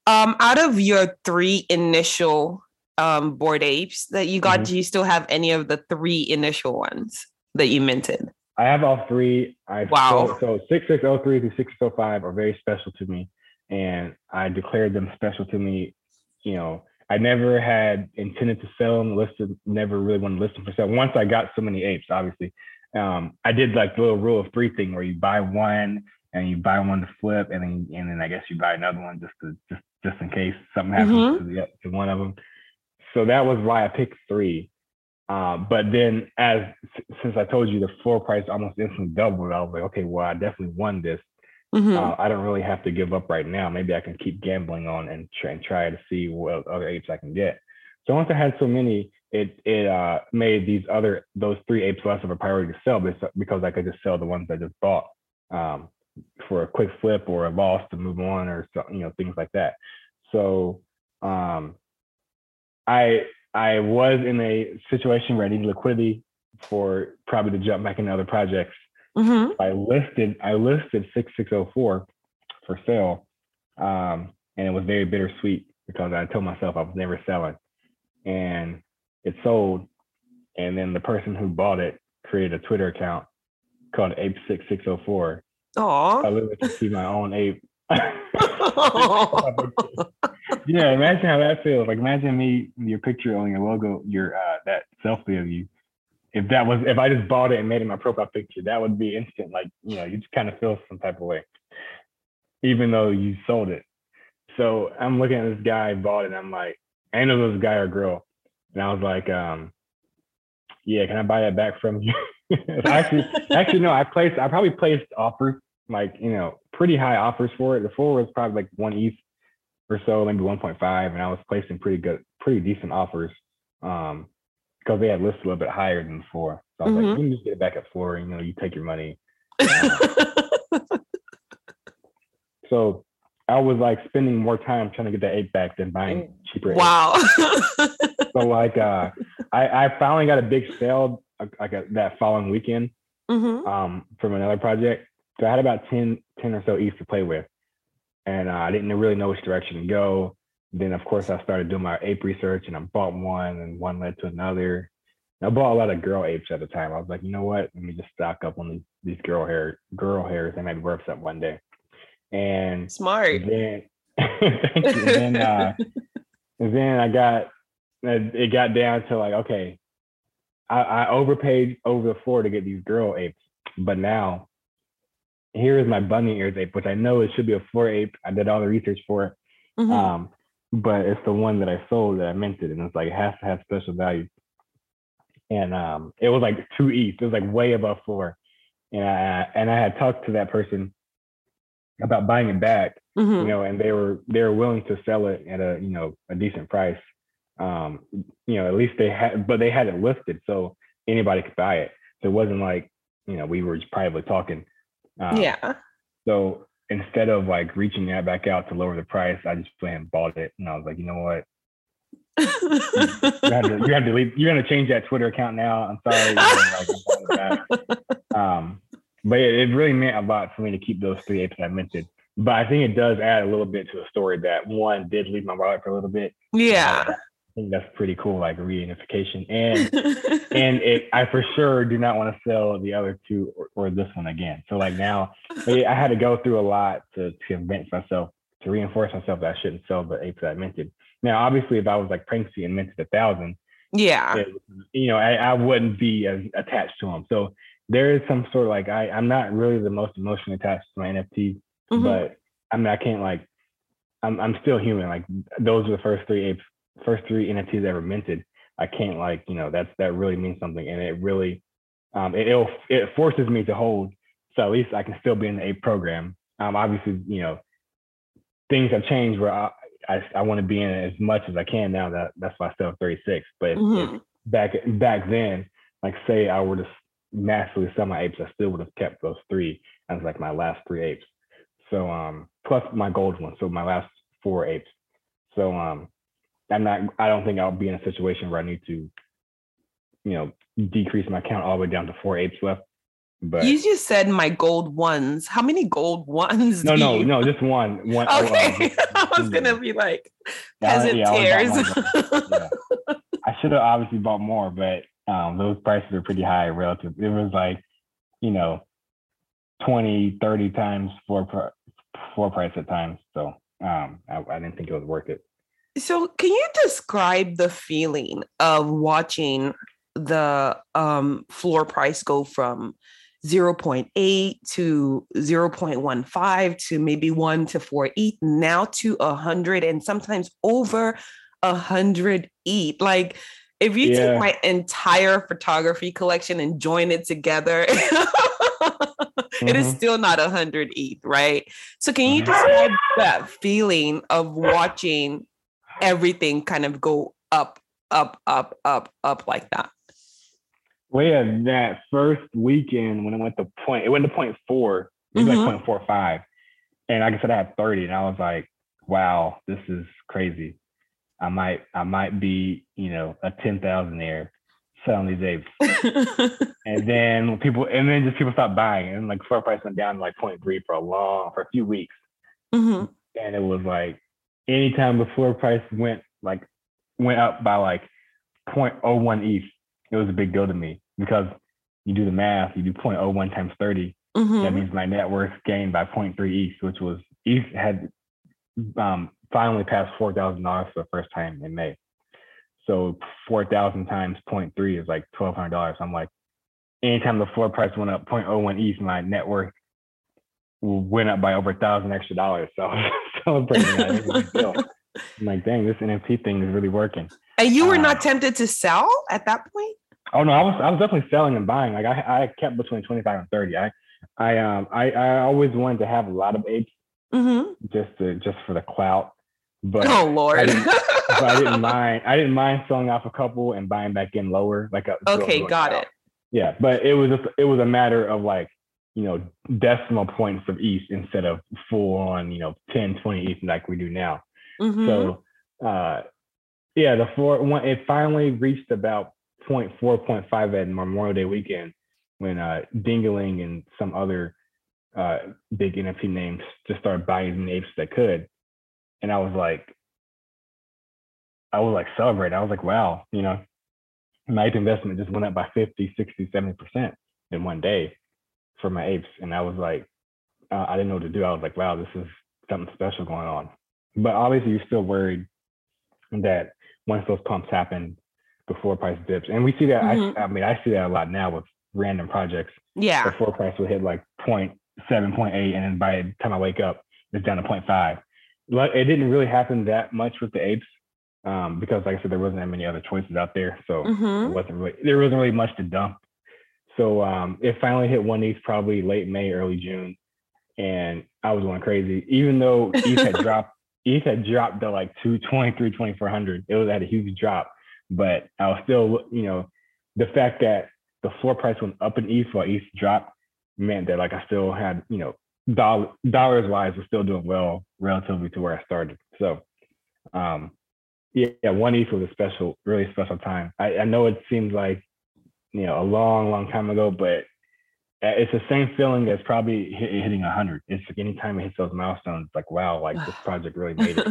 Um, out of your three initial um Bored Apes that you got, mm-hmm. do you still have any of the three initial ones that you minted? I have all three. I wow. So, so 6603 through 6605 are very special to me. And I declared them special to me. You know, I never had intended to sell them, listed, never really wanted to list them for sale. Once I got so many apes, obviously. Um, I did like the little rule of three thing where you buy one and you buy one to flip, and then and then I guess you buy another one just to just just in case something happens mm-hmm. to, the, to one of them. So that was why I picked three. Uh, but then, as since I told you the floor price almost instantly doubled, I was like, okay, well, I definitely won this. Mm-hmm. Uh, I don't really have to give up right now. Maybe I can keep gambling on and try and try to see what other apes I can get. So once I had so many, it it uh, made these other those three apes less of a priority to sell because I could just sell the ones I just bought um, for a quick flip or a loss to move on or so, you know things like that. So um, I I was in a situation where I needed liquidity for probably to jump back into other projects Mm-hmm. I listed I listed 6604 for sale, um, and it was very bittersweet because I told myself I was never selling, and it sold. And then the person who bought it created a Twitter account called Ape Six Six Zero oh Four. Oh, I literally see my own ape. yeah, imagine how that feels. Like imagine me, your picture on your logo, your uh, that selfie of you if that was if I just bought it and made it my profile picture, that would be instant. Like, you know, you just kind of feel some type of way, even though you sold it. So I'm looking at this guy bought it, and I'm like, I know this guy or girl. And I was like, um, yeah, can I buy that back from you? actually, actually, no, I placed, I probably placed offers, like, you know, pretty high offers for it. The floor was probably like one ETH or so, maybe 1.5. And I was placing pretty good, pretty decent offers. Um, because they had listed a little bit higher than before. So I was mm-hmm. like, you can just get it back at floor. You know, you take your money. so I was like spending more time trying to get the eight back than buying mm. cheaper. Wow. so like, uh, I, I finally got a big sale uh, like a, that following weekend mm-hmm. um, from another project. So I had about 10, 10 or so ETH to play with. And uh, I didn't really know which direction to go then of course I started doing my ape research and I bought one and one led to another. I bought a lot of girl apes at the time. I was like, you know what? Let me just stock up on these, these girl hair girl hairs. They might be worth something one day. And smart. Then, thank you. then, uh, then I got it got down to like, okay, I, I overpaid over the floor to get these girl apes, but now here is my bunny ears ape, which I know it should be a four ape. I did all the research for it. Mm-hmm. Um, but it's the one that I sold that I minted, and it's like it has to have special value. And um, it was like two ETH. It was like way above four, and I and I had talked to that person about buying it back, mm-hmm. you know, and they were they were willing to sell it at a you know a decent price. Um, you know, at least they had, but they had it listed, so anybody could buy it. So it wasn't like you know we were just privately talking. Um, yeah. So instead of like reaching that back out to lower the price, I just went and bought it. And I was like, you know what? you, have to, you have to leave. You're gonna change that Twitter account now. I'm sorry. um, but it, it, really meant a lot for me to keep those three apes I mentioned. But I think it does add a little bit to the story that one did leave my wallet for a little bit. Yeah. Uh, think that's pretty cool, like reunification. And and it, I for sure do not want to sell the other two or, or this one again. So like now, I had to go through a lot to, to convince myself to reinforce myself that I shouldn't sell the apes that I minted. Now, obviously, if I was like Pranksy and minted a thousand, yeah, it, you know, I, I wouldn't be as attached to them. So there is some sort of like I I'm not really the most emotionally attached to my NFT, mm-hmm. but I mean I can't like I'm I'm still human. Like those are the first three apes first three NFTs ever minted, I can't like, you know, that's that really means something. And it really um it it'll, it forces me to hold. So at least I can still be in the A program. Um obviously, you know, things have changed where I I, I want to be in as much as I can now that that's why I still have 36. But mm-hmm. back back then, like say I were to massively sell my apes, I still would have kept those three as like my last three apes. So um plus my gold one. So my last four apes. So um I'm not. I don't think I'll be in a situation where I need to, you know, decrease my count all the way down to four apes left. But you just said my gold ones. How many gold ones? No, no, you... no, just one. One. Oh, okay, I was gonna be like peasant yeah, tears. yeah. I should have obviously bought more, but um, those prices are pretty high relative. It was like, you know, 20, 30 times for for price at times. So um, I, I didn't think it was worth it. So, can you describe the feeling of watching the um, floor price go from 0.8 to 0.15 to maybe 1 to 4 ETH, now to 100 and sometimes over 100 ETH. Like, if you yeah. take my entire photography collection and join it together, mm-hmm. it is mm-hmm. still not 100 ETH, right? So, can you mm-hmm. describe that feeling of watching everything kind of go up, up, up, up, up like that? Well, yeah, that first weekend when it went to point, it went to point four, it was mm-hmm. like point four five. And like I said, I had 30, and I was like, wow, this is crazy. I might, I might be, you know, a 10,000 there selling these apes. and then people, and then just people stopped buying, and like floor price went down to like 0.3 for a long, for a few weeks. Mm-hmm. And it was like, anytime the floor price went like, went up by like 0.01 ETH, it was a big deal to me because you do the math, you do 0.01 times 30. Mm-hmm. That means my net worth gained by 0.3 ETH, which was ETH had um, finally passed $4,000 for the first time in May. So 4,000 times 0.3 is like $1,200. I'm like, anytime the floor price went up 0.01 ETH, my net worth went up by over a thousand extra dollars. So celebrating that. I'm like, dang, this NFT thing is really working. And you were uh, not tempted to sell at that point? Oh no, I was I was definitely selling and buying. Like I I kept between 25 and 30. I I um I, I always wanted to have a lot of apes mm-hmm. just to just for the clout. But oh lord. I but I didn't mind I didn't mind selling off a couple and buying back in lower. Like a, okay, got out. it. Yeah, but it was just it was a matter of like you know decimal points of ETH instead of full on you know 10 20 ETH like we do now. Mm-hmm. So uh yeah, the four one it finally reached about 0.4, 0.5 at Memorial Day weekend when uh, Dingaling and some other uh, big NFT names just started buying the apes that could. And I was like, I was like celebrating. I was like, wow, you know, my investment just went up by 50, 60, 70% in one day for my apes. And I was like, uh, I didn't know what to do. I was like, wow, this is something special going on. But obviously, you're still worried that once those pumps happen, before price dips. And we see that, mm-hmm. I, I, mean, I see that a lot now with random projects. Yeah. Before price will hit like 0.7, 0.8, and then by the time I wake up, it's down to 0.5. But it didn't really happen that much with the apes um, because, like I said, there wasn't that many other choices out there. So mm-hmm. it wasn't really, there wasn't really much to dump. So um, it finally hit one ETH probably late May, early June. And I was going crazy, even though ETH had dropped, ETH had dropped to like 223, 2400. It was at a huge drop but I was still, you know, the fact that the floor price went up in ETH while ETH dropped meant that like I still had, you know, dollar, dollars wise was still doing well relatively to where I started. So, um, yeah, yeah, one ETH was a special, really special time. I, I know it seems like, you know, a long, long time ago, but it's the same feeling as probably hitting 100. It's like anytime it hits those milestones, like, wow, like this project really made it.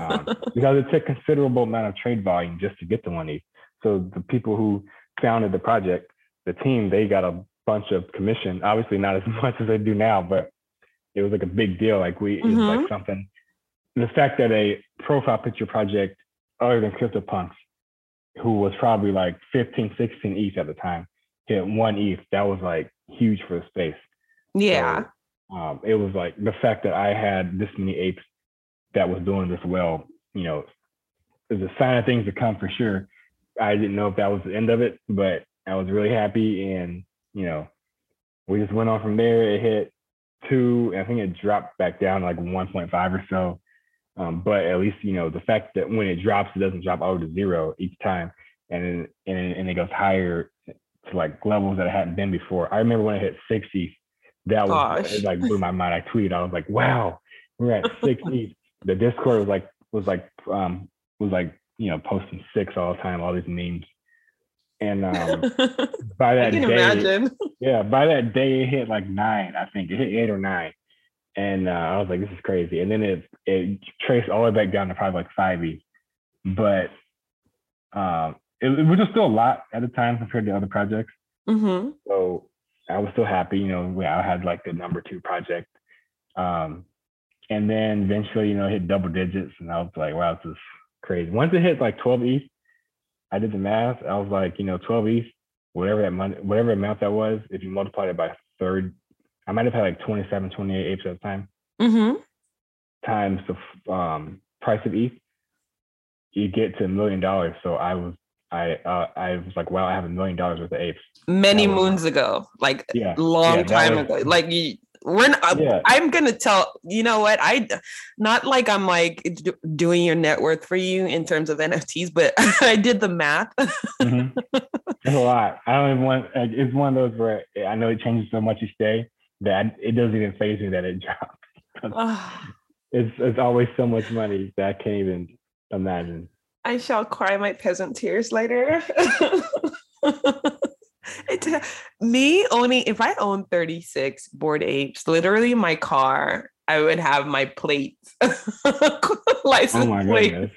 um, because it took considerable amount of trade volume just to get to one ETH. So the people who founded the project, the team, they got a bunch of commission. Obviously, not as much as they do now, but it was like a big deal. Like we, mm-hmm. it was like something. The fact that a profile picture project, other than CryptoPunks, who was probably like 15, 16 ETH at the time, hit one ETH. That was like huge for the space. Yeah. So, um, it was like the fact that I had this many apes that was doing this well, you know, is a sign of things to come for sure. I didn't know if that was the end of it, but I was really happy. And, you know, we just went on from there. It hit two, I think it dropped back down like 1.5 or so. Um, but at least, you know, the fact that when it drops, it doesn't drop over to zero each time. And, and, and it goes higher to like levels that I hadn't been before. I remember when I hit 60, that was it like blew my mind. I tweeted, I was like, wow, we're at 60. the Discord was like was like um was like, you know, posting six all the time, all these memes. And um by that day, imagine. yeah, by that day it hit like nine, I think. It hit eight or nine. And uh, I was like, this is crazy. And then it it traced all the way back down to probably like five E. But um it, it was just still a lot at the time compared to other projects. Mm-hmm. So I was still happy, you know, I had like the number two project. Um, and then eventually, you know, hit double digits and I was like, wow, this is crazy. Once it hit like 12 ETH, I did the math. I was like, you know, 12 ETH, whatever that money, whatever amount that was, if you multiply it by third, I might have had like 27, 28 apes at the time. Mm-hmm. Times the um, price of ETH, you get to a million dollars. So I was, I, uh, I was like, wow, I have a million dollars worth of apes. Many moons ago, like yeah, long yeah, time was, ago. Like you, we're not, yeah. I'm gonna tell you know what I not like I'm like doing your net worth for you in terms of NFTs, but I did the math. mm-hmm. It's a lot. I don't even want. It's one of those where I know it changes so much each day that it doesn't even phase me that it drops. it's it's always so much money that I can't even imagine. I shall cry my peasant tears later. it, me owning, if I own 36 Bored Apes, literally my car, I would have my plates, license oh plate.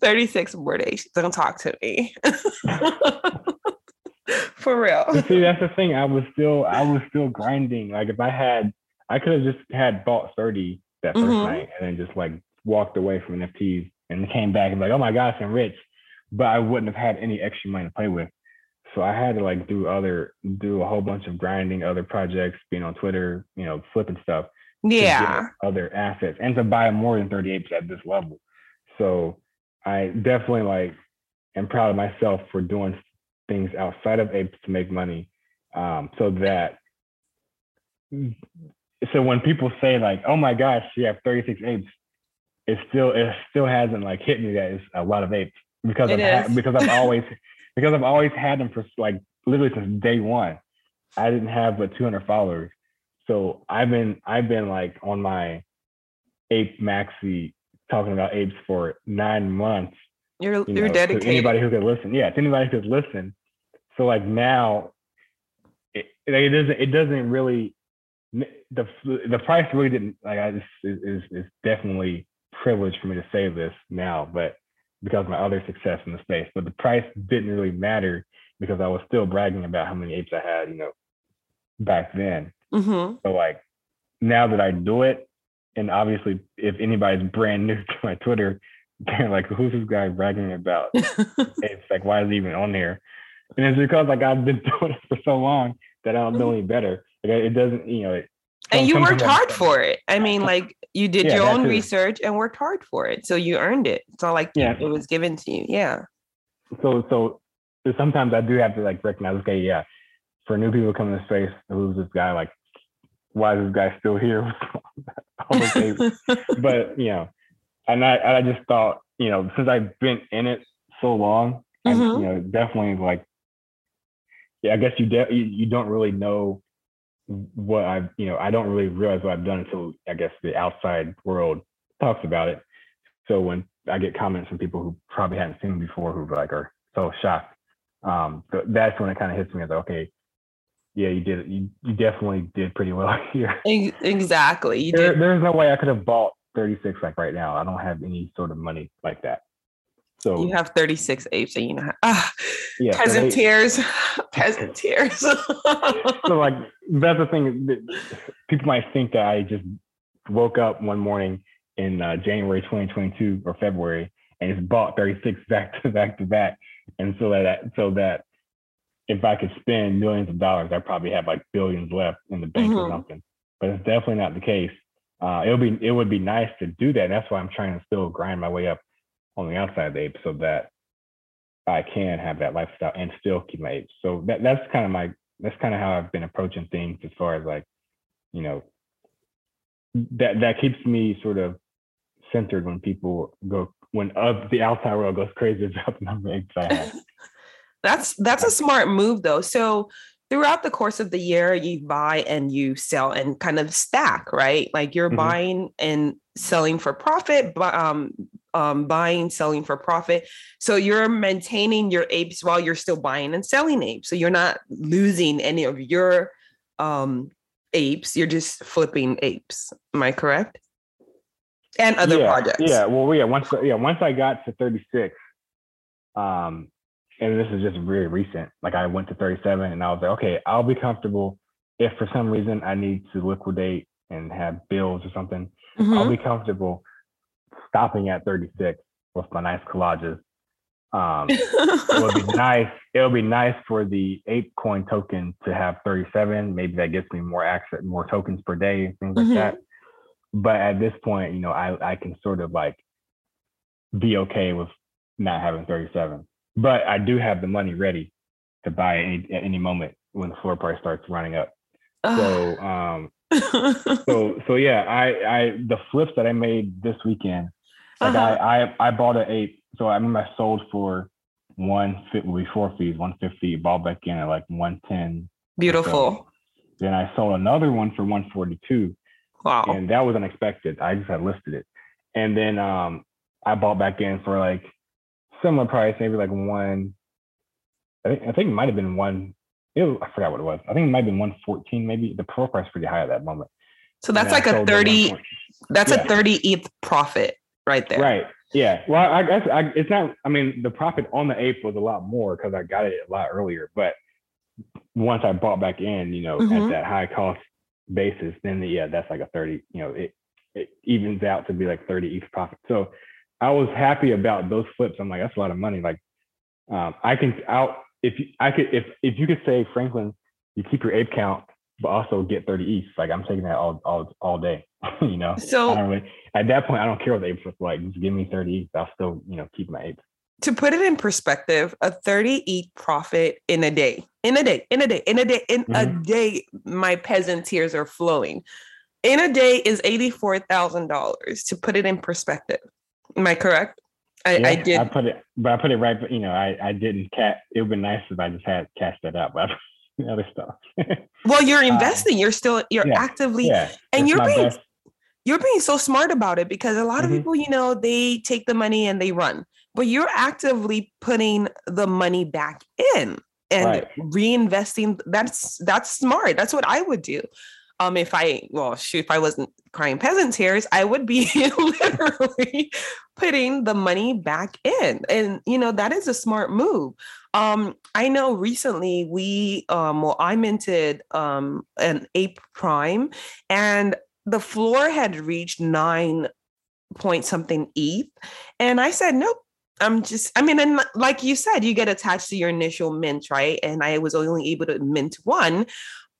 36 Bored Apes. Don't talk to me. For real. But see, that's the thing. I was still, I was still grinding. Like if I had, I could have just had bought 30 that 1st mm-hmm. night and then just like walked away from NFTs and came back and like, oh my gosh, I'm rich. But I wouldn't have had any extra money to play with. So I had to like do other, do a whole bunch of grinding, other projects, being on Twitter, you know, flipping stuff. Yeah. Other assets and to buy more than 38 at this level. So I definitely like am proud of myself for doing things outside of apes to make money. Um, so that so when people say like, oh my gosh, you have 36 apes, it still it still hasn't like hit me that it's a lot of apes because I've ha- because I've always because I've always had them for like literally since day one. I didn't have but 200 followers, so I've been I've been like on my ape maxi talking about apes for nine months. You're you you're know, dedicated. anybody who could listen, yeah, to anybody who could listen. So like now, it, it doesn't it doesn't really the the price really didn't like I just is is definitely privileged for me to say this now, but because of my other success in the space. But the price didn't really matter because I was still bragging about how many apes I had, you know, back then. Mm-hmm. So like now that I do it, and obviously if anybody's brand new to my Twitter, they're like, who's this guy bragging about? it's like, why is he even on there? And it's because like I've been doing it for so long that I don't know any better. Like it doesn't, you know, it, and you worked hard for it. I mean, like you did yeah, your own research and worked hard for it, so you earned it. It's not like yeah. it was given to you. Yeah. So, so sometimes I do have to like recognize, okay, yeah, for new people coming to space, who's this guy? Like, why is this guy still here? but you know, and I, I just thought, you know, since I've been in it so long, mm-hmm. and, you know, definitely like, yeah, I guess you de- you, you don't really know what I've, you know, I don't really realize what I've done until I guess the outside world talks about it. So when I get comments from people who probably hadn't seen me before, who like are so shocked, um, that's when it kind of hits me as okay, yeah, you did, you, you definitely did pretty well here. Exactly. You there, there's no way I could have bought 36 like right now. I don't have any sort of money like that. So you have 36 apes and you know, ah, yeah, peasant tears, peasant tears. so like that's the thing. People might think that I just woke up one morning in uh, January 2022 or February and just bought 36 back to back to back, and so that so that if I could spend millions of dollars, I probably have like billions left in the bank mm-hmm. or something. But it's definitely not the case. Uh, it'll be it would be nice to do that. That's why I'm trying to still grind my way up on the outside of the ape so that I can have that lifestyle and still keep my apes. So that that's kind of my that's kind of how I've been approaching things as far as like, you know, that that keeps me sort of centered when people go when of the outside world goes crazy about the number of apes I have. that's that's a smart move though. So throughout the course of the year, you buy and you sell and kind of stack, right? Like you're mm-hmm. buying and selling for profit, but um, um, buying, selling for profit. So you're maintaining your apes while you're still buying and selling apes. So you're not losing any of your um, apes. You're just flipping apes. Am I correct? And other yeah, projects. Yeah. Well, yeah. Once, yeah. Once I got to 36, um, and this is just really recent. Like I went to 37, and I was like, okay, I'll be comfortable if for some reason I need to liquidate and have bills or something. Mm-hmm. I'll be comfortable stopping at 36 with my nice collages Um, it would be nice. It would be nice for the ape coin token to have 37. Maybe that gets me more access, more tokens per day, things like mm-hmm. that. But at this point, you know, I I can sort of like be okay with not having 37. But I do have the money ready to buy any, at any moment when the floor price starts running up. So um so so yeah, I I the flips that I made this weekend, like uh-huh. I, I I bought an eight. So I remember I sold for one fit before fees, 150, bought back in at like 110. Beautiful. Then I sold another one for 142. Wow. And that was unexpected. I just had listed it. And then um I bought back in for like similar price, maybe like one. I think I think it might have been one. It was, I forgot what it was. I think it might have been one fourteen. Maybe the pro price pretty high at that moment. So that's like a thirty. That's yeah. a thirty ETH profit right there. Right. Yeah. Well, I guess I, it's not. I mean, the profit on the ape was a lot more because I got it a lot earlier. But once I bought back in, you know, mm-hmm. at that high cost basis, then the, yeah, that's like a thirty. You know, it it evens out to be like thirty ETH profit. So I was happy about those flips. I'm like, that's a lot of money. Like, um, I can out if you, I could if if you could say Franklin, you keep your ape count, but also get 30 ETH. Like I'm taking that all all all day. you know. So really, at that point, I don't care what the apes look like. Just give me 30 ETH. I'll still you know keep my apes. To put it in perspective, a 30 ETH profit in a day, in a day, in a day, in a day, in mm-hmm. a day, my peasant tears are flowing. In a day is $84,000 to put it in perspective. Am I correct? I, yeah, I did. I put it, but I put it right. You know, I I didn't cat. It would be nice if I just had cashed that out, but other stuff. well, you're uh, investing. you're still you're yeah, actively, yeah, and you're being best. you're being so smart about it because a lot mm-hmm. of people, you know, they take the money and they run, but you're actively putting the money back in and right. reinvesting. That's that's smart. That's what I would do um, if I, well, shoot, if I wasn't crying peasant tears, I would be literally putting the money back in. And, you know, that is a smart move. Um, I know recently we, um, well, I minted um, an Ape Prime and the floor had reached nine point something ETH. And I said, nope, I'm just, I mean, and like you said, you get attached to your initial mint, right? And I was only able to mint one.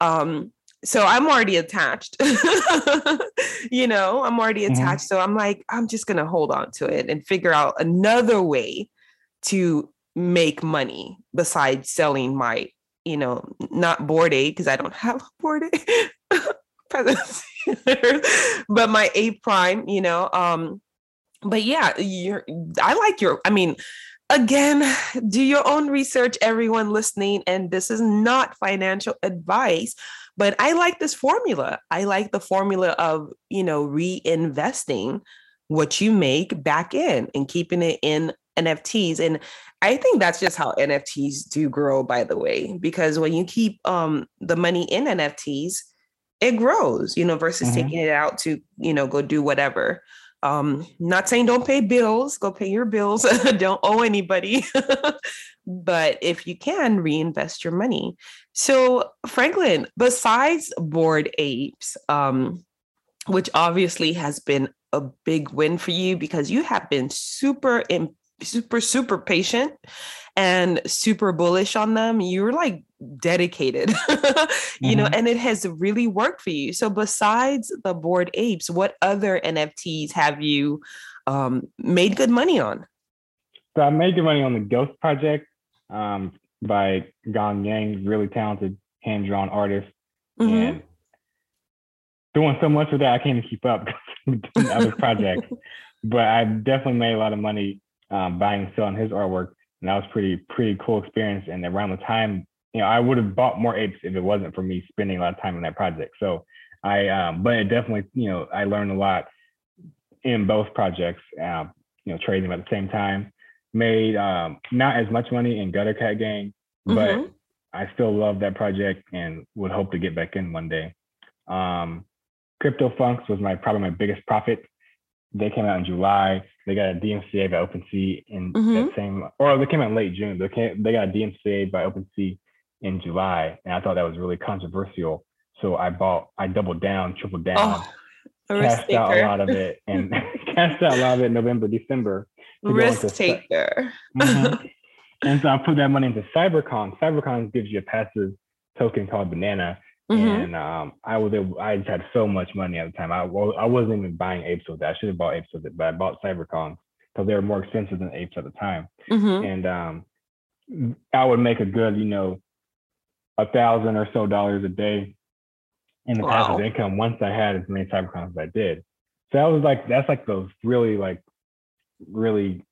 Um, so I'm already attached. you know, I'm already mm-hmm. attached. Mm-hmm. So I'm like, I'm just gonna hold on to it and figure out another way to make money besides selling my, you know, not Bored Ape because I don't have a Bored Ape but my A Prime, you know. Um, but yeah, you're I like your, I mean, again, do your own research, everyone listening. And this is not financial advice, but I like this formula. I like the formula of, you know, reinvesting what you make back in and keeping it in NFTs. And I think that's just how NFTs do grow, by the way, because when you keep um, the money in NFTs, it grows, you know, versus mm-hmm. taking it out to, you know, go do whatever. Um, not saying don't pay bills, go pay your bills, don't owe anybody. but if you can, reinvest your money. So, Franklin, besides Bored Apes, um, which obviously has been a big win for you because you have been super, super, super patient and super bullish on them. You're like dedicated, you mm-hmm. know, and it has really worked for you. So, besides the Bored Apes, what other NFTs have you um, made good money on? So, I made good money on the Ghost Project um, by Gong Yang, really talented hand drawn artist. Mm-hmm. And doing so much with that, I can't even keep up with other projects. but I definitely made a lot of money um, buying and selling his artwork. And that was pretty, pretty cool experience. And around the time, you know, I would have bought more apes if it wasn't for me spending a lot of time on that project. So I, um, but it definitely, you know, I learned a lot in both projects, um, you know, trading them at the same time made um, not as much money in Gutter Cat Gang, but mm-hmm. I still love that project and would hope to get back in one day. Um, CryptoPhunks was my probably my biggest profit. They came out in July. They got a DMCA by OpenSea in mm-hmm. that same, or they came out in late June. They came, they got a DMCA by OpenSea in July, and I thought that was really controversial. So I bought, I doubled down, tripled down, oh, cashed out a lot of it, and cast out a lot of it in November, December, risk taker. mm-hmm. And so I put that money into CyberKong. CyberKong gives you a passive token called Banana. Mm-hmm. And um, I was able, I just had so much money at the time. I, I wasn't even buying apes with it. I should have bought apes with it, but I bought CyberKong because they were more expensive than apes at the time. Mm-hmm. And um, I would make a good, you know, a thousand or so dollars a day in the wow. passive income once I had as many CyberKongs as I did. So that was like that's like those really like really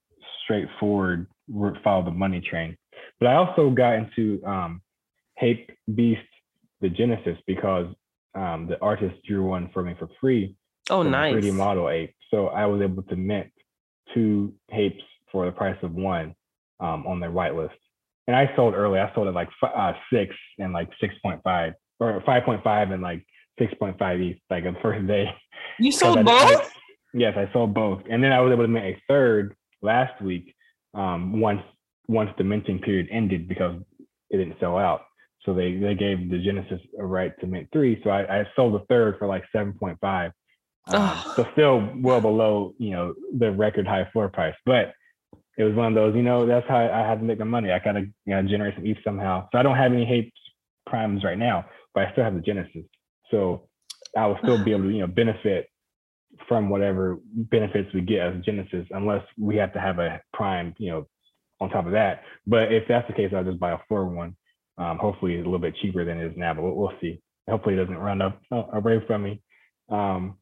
straightforward follow the money train. But I also got into um, Beast the Genesis because um, the artist drew one for me for free. Oh, nice. 3D model ape. So I was able to mint two Hapes for the price of one um, on their whitelist. And I sold early. I sold at like uh, six and like 6.5 or 5.5 and like 6.5 ETH, like the first day. You sold both? I, yes, I sold both. And then I was able to mint a third last week um, once once the minting period ended because it didn't sell out. So they they gave the Genesis a right to mint three. So I, I sold the third for like 7.5. Um, so still well below, you know, the record high floor price. But it was one of those, you know, that's how I had to make my money. I gotta, you know, generate some ETH somehow. So I don't have any Hape primes right now, but I still have the Genesis. So I will still be able to, you know, benefit from whatever benefits we get as Genesis, unless we have to have a prime, you know, on top of that. But if that's the case, I'll just buy a four one. Um, hopefully, it's a little bit cheaper than it is now, but we'll, we'll see. Hopefully, it doesn't run up uh, away from me. Um,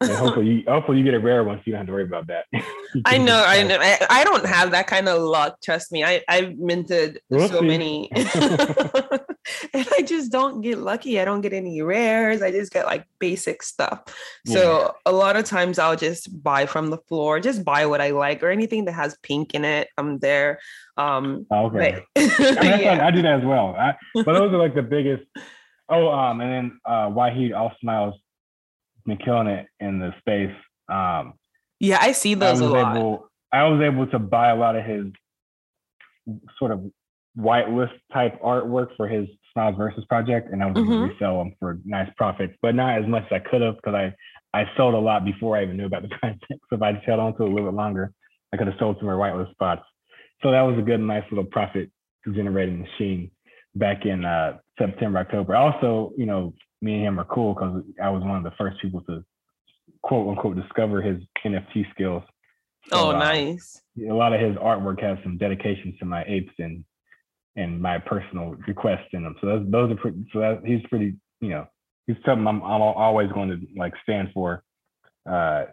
and hopefully, you, hopefully you get a rare one, so you don't have to worry about that. I know, I know. I, I, don't have that kind of luck. Trust me. I I've minted we'll so see. many, and I just don't get lucky. I don't get any rares. I just get like basic stuff. So yeah. a lot of times I'll just buy from the floor. Just buy what I like or anything that has pink in it. I'm there. Um, okay. But, I, mean, yeah. I do that as well. I, but those are like the biggest. Oh, um, and then uh, Wahid All Smiles been killing it in the space. Um, yeah, I see those I a lot. Able, I was able to buy a lot of his sort of whitelist type artwork for his Smiles Versus project, and I was mm-hmm. able to resell them for nice profits, but not as much as I could have because I I sold a lot before I even knew about the project. So if I'd held on to it a little bit longer, I could have sold some more whitelist spots. So that was a good, nice little profit generating machine back in uh, September, October. Also, you know, me and him are cool because I was one of the first people to quote unquote discover his NFT skills. So, oh, uh, nice. Uh, a lot of his artwork has some dedications to my apes and and my personal requests in them. So those those are pretty. So that, he's pretty. You know, he's something I'm, I'm always going to like stand for. Uh,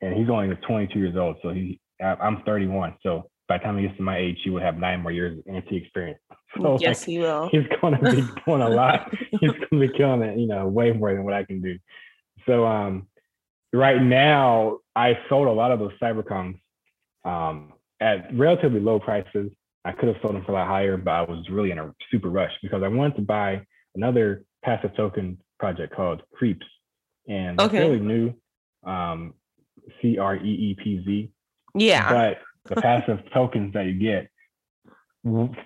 and he's only 22 years old, so he I'm 31. So by the time he gets to my age, he would have nine more years of NFT experience. So yes, like, he will. He's going to be doing a lot. he's going to be killing it, you know, way more than what I can do. So um, right now, I sold a lot of those CyberKongs um, at relatively low prices. I could have sold them for a lot higher, but I was really in a super rush because I wanted to buy another passive token project called Creepz. and okay. fairly new, um, C R E E P Z. Yeah. But the passive tokens that you get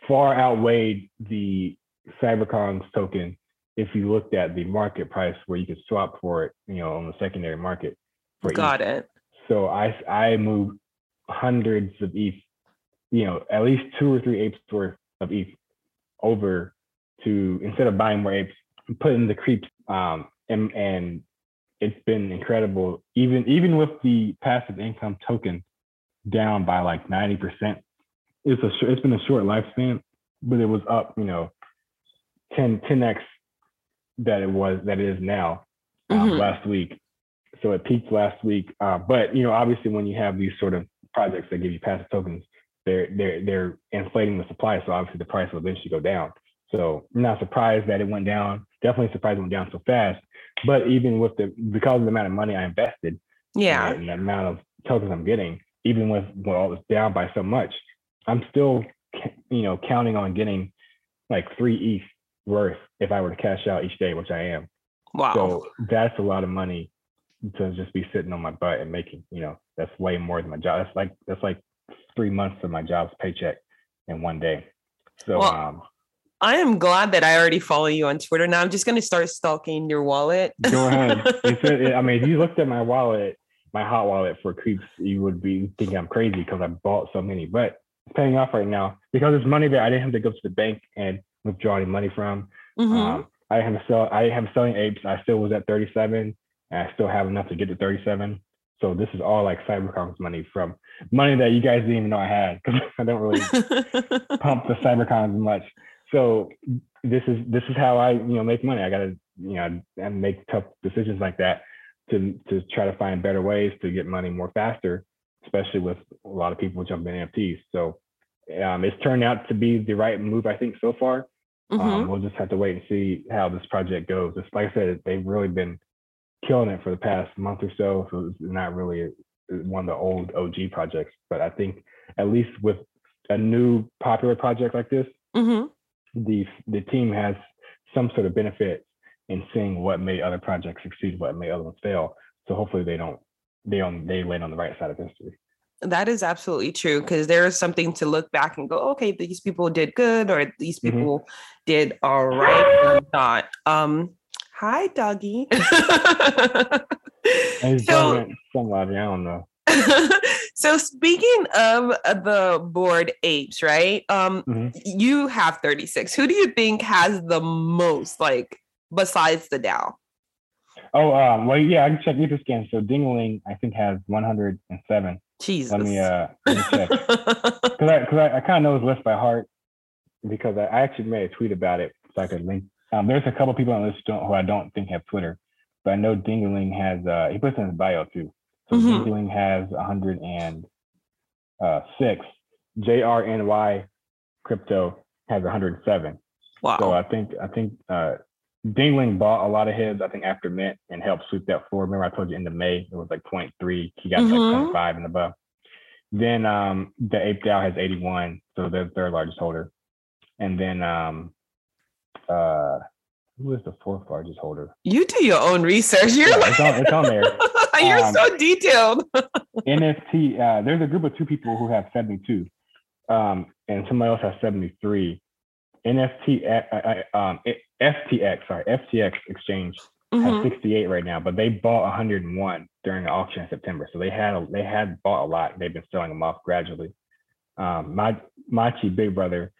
far outweighed the CyberKong's token if you looked at the market price where you could swap for it, you know, on the secondary market. Got ETH. it. So I I moved hundreds of ETH, you know, at least two or three apes worth of ETH over to instead of buying more apes, put in the Creepz. Um, and and it's been incredible. Even even with the passive income token, down by like 90%. It's a it's been a short lifespan, but it was up, you know, 10 10x that it was that it is now um, mm-hmm. last week. So it peaked last week. Uh, but you know, obviously when you have these sort of projects that give you passive tokens, they're they're they're inflating the supply. So obviously the price will eventually go down. So I'm not surprised that it went down. Definitely surprised it went down so fast. But even with the because of the amount of money I invested, yeah, and the amount of tokens I'm getting, even with well, it's down by so much, I'm still, you know, counting on getting like three ETH worth if I were to cash out each day, which I am. Wow. So that's a lot of money to just be sitting on my butt and making, you know, that's way more than my job. That's like that's like three months of my job's paycheck in one day. So well, um I am glad that I already follow you on Twitter. Now I'm just going to start stalking your wallet. go ahead. I mean, if you looked at my wallet, my hot wallet for Creepz, you would be thinking I'm crazy because I bought so many. But it's paying off right now because it's money that I didn't have to go to the bank and withdraw any money from. Mhm. Um, I didn't have to sell. I didn't have selling apes. I still was at 37, and I still have enough to get to 37. So this is all like CyberKong's money from money that you guys didn't even know I had because I don't really pump the CyberKongs much. So this is this is how I you know make money. I gotta you know and make tough decisions like that to to try to find better ways to get money more faster, especially with a lot of people jumping NFTs. So um, it's turned out to be the right move I think so far. Mhm. Um, we'll just have to wait and see how this project goes. It's like I said, they've really been killing it for the past month or so. So it's not really one of the old OG projects, but I think at least with a new popular project like this, Mhm. the the team has some sort of benefit in seeing what made other projects succeed, what made other ones fail. So hopefully they don't they on they land on the right side of history. That is absolutely true because there is something to look back and go, okay, these people did good or these Mhm. people did all right or not. Um, hi, doggy. And so, done somebody, I don't know. so speaking of uh, the bored apes, right? Um, Mhm. you have 36. Who do you think has the most, like, besides the DAO? Oh, um, well, yeah, I can check Etherscan. So Dingaling, I think has 107. Jesus. Let me uh let me check. Because I, cause I, I kind of know his list by heart because I, I actually made a tweet about it so I could link. Um, there's a couple people on this don't, who I don't think have Twitter, but I know Dingaling has. Uh, he puts in his bio too. So Mhm. Dingaling has 106. JRNY Crypto has 107. wow. So I think I think uh, Dingaling bought a lot of his. I think after Mint and helped sweep that forward. Remember I told you in the May it was like 0.3. He got Mhm. like 0.5 and above. Then um, the Ape DAO has 81, so they're the third largest holder. And then um, uh, who is the fourth largest holder? you do your own research. You're Yeah, like, it's on, it's on there. you're Um, so detailed. NFT. Uh, there's a group of two people who have 72, um, and somebody else has 73. NFT, uh, uh, um, it- FTX, sorry, FTX exchange has Mhm. 68 right now, but they bought 101 during the auction in September. So they had a, they had bought a lot. They've been selling them off gradually. Um, my Machi Big Brother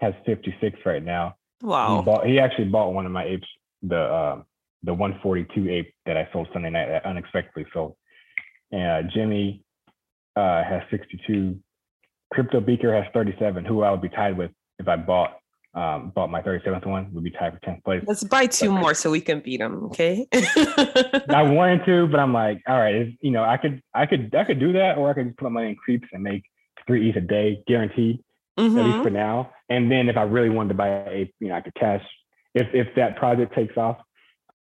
has 56 right now. He Wow. bought he actually bought one of my apes, the um the 142 ape that I sold Sunday night that unexpectedly sold. And uh, Jimmy uh, has 62. Crypto Beaker has 37, who I would be tied with if I bought um, bought my 37th one, would be tied for 10th place. Let's buy two Okay. more so we can beat them. Okay. I wanted to, but I'm like, all right, you know, I could, I could, I could do that, or I could just put my money in Creepz and make three E's a day, guaranteed, at least Mhm. for now. And then if I really wanted to buy a, you know, I could cash. If if that project takes off,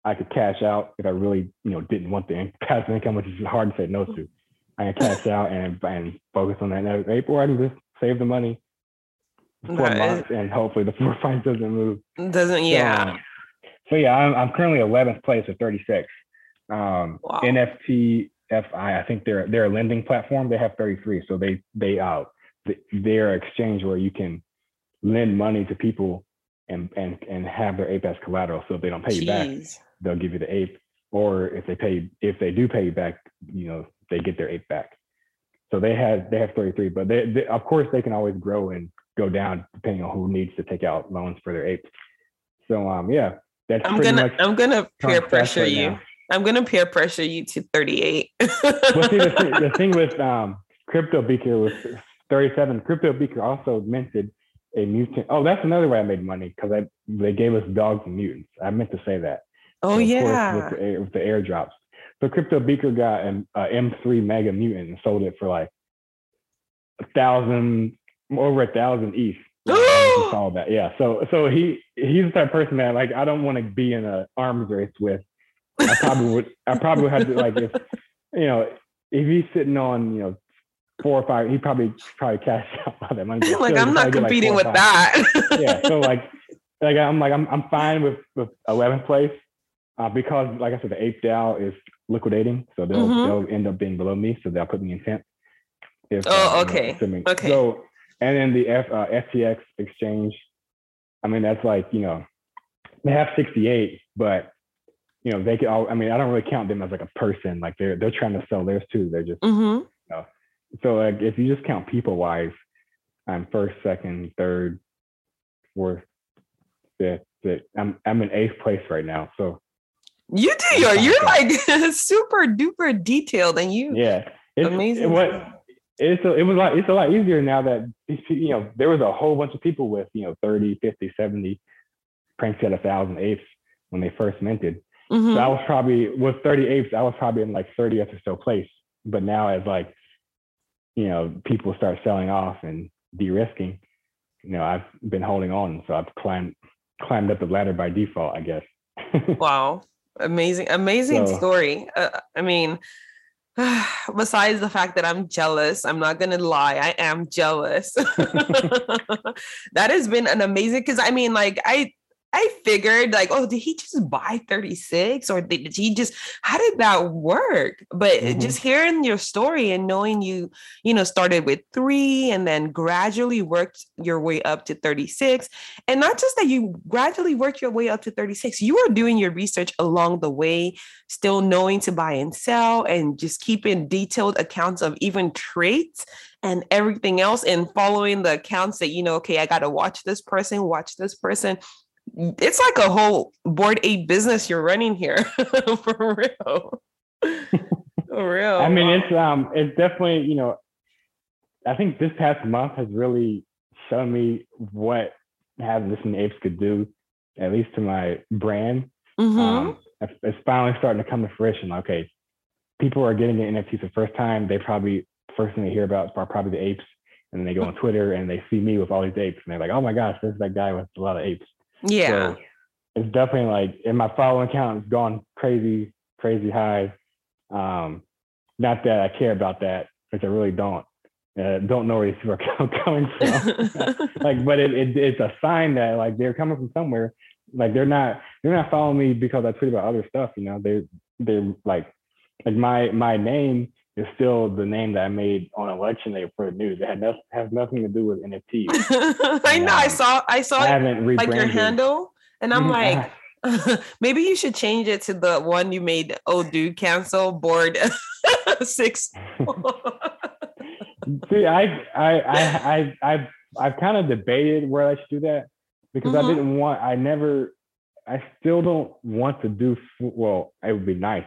I could cash out. If I really, you know, didn't want the passive income, which is hard to say no to, I can cash out and and focus on that ape, or I can just save the money for months and hopefully the floor price doesn't move. Doesn't So, yeah. um, So yeah, I'm, I'm currently 11th place at 36. Um, Wow. NFT FI, I think they're they're a lending platform. They have 33, so they they uh th- they're exchange where you can lend money to people and and and have their ape as collateral. So if they don't pay you back, they'll give you the ape. Or if they pay if they do pay you back, you know they get their ape back. So they had they have 33, but they, they of course they can always grow and go down depending on who needs to take out loans for their apes. So um yeah, that's I'm gonna I'm gonna peer pressure right you. now. I'm gonna peer pressure you to 38. well, see, the, thing, the thing with um, Crypto Beaker was 37. Crypto Beaker also minted a mutant. Oh, that's another way I made money because I they gave us dogs and mutants. I meant to say that. oh So, yeah. with the, with the airdrops. So Crypto Beaker got an uh, M3 Mega Mutant and sold it for like a thousand, over a thousand ETH. Yeah, I just saw that. Yeah. So so he he's the type of person that like I don't want to be in a arms race with. I probably would. I probably would have to like if you know if he's sitting on you know four or five, he probably probably cash out all that money. like I'm not get, like, competing with that. yeah. So like, like I'm like I'm I'm fine with with 11th place uh, because like I said, the Ape DAO is liquidating, so they'll Mhm. they'll end up being below me, so they'll put me in 10th. If, Oh, uh, you know, okay. Okay. So and then the F, uh, FTX exchange, I mean that's like you know they have 68, but you know, they can all, I mean, I don't really count them as like a person. Like they're, they're trying to sell theirs too. They're just, Mm-hmm. So like if you just count people wise, I'm first, second, third, fourth, fifth, sixth. I'm, I'm in eighth place right now. So You do your, you're like super duper detailed and you yeah, it's, amazing. It was, it's a, it was like, it's a lot easier now that these you know, there was a whole bunch of people with, you know, 30, 50, 70 Pranksy at a thousand apes when they first minted. Mhm. So I was probably with 30 apes, I was probably in like 30th or so place. But now as like, you know, people start selling off and de-risking, you know, I've been holding on. So I've climbed climbed up the ladder by default, I guess. Wow. Amazing, amazing So- story. Uh, I mean, besides the fact that I'm jealous, I'm not going to lie, I am jealous. that has been an amazing because I mean, like, I. I figured like, oh, did he just buy 36 or did he just how did that work? But Mhm. just hearing your story and knowing you, you know, started with 3 and then gradually worked your way up to 36 and not just that you gradually worked your way up to 36 you were doing your research along the way still knowing to buy and sell and just keeping detailed accounts of even traits and everything else and following the accounts that you know okay i got to watch this person watch this person it's like a whole Bored Ape business you're running here for real for real I mean, it's um, it's definitely you know, I think this past month has really shown me what having this in apes could do, at least to my brand. Mhm. Um, it's, finally starting to come to fruition. Okay, people are getting the NFTs the first time. They probably first thing they hear about are probably the apes, and then they go on Twitter and they see me with all these apes, and they're like, "Oh my gosh, this is that guy with a lot of apes." Yeah So it's definitely like, and my following count has gone crazy, crazy high. Um, not that I care about that, which I really don't. Uh, don't know where these people are coming from. like, but it, it it's a sign that like they're coming from somewhere. Like they're not they're not following me because I tweet about other stuff. You know, they're they're like like my my name is still the name that I made on election day for the news. It had no, has nothing to do with NFTs. i know i Um, saw i saw I haven't like your handle and i'm Mhm, like maybe you should change it to the one you made oh dude cancel board six See, I, I, I, I, I've, I've kind of debated where I should do that because I Mhm. didn't want. I never. I still don't want to do. Well, it would be nice.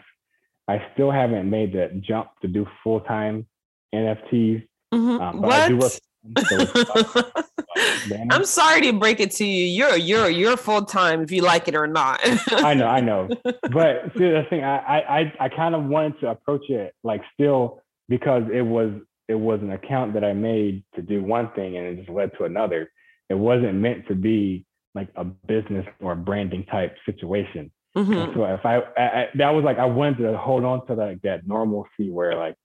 I still haven't made that jump to do full time NFTs. Mhm. Um, but I do what work- so it's- Damn it. i'm sorry to break it to you you're you're you're full-time if you like it or not I know, I know. But see, the thing, I, I, I, kind of wanted to approach it like still because it was, it was an account that I made to do one thing and it just led to another. It wasn't meant to be like a business or branding type situation. Mhm. So if I, I, I, that was like I wanted to hold on to like that normalcy where like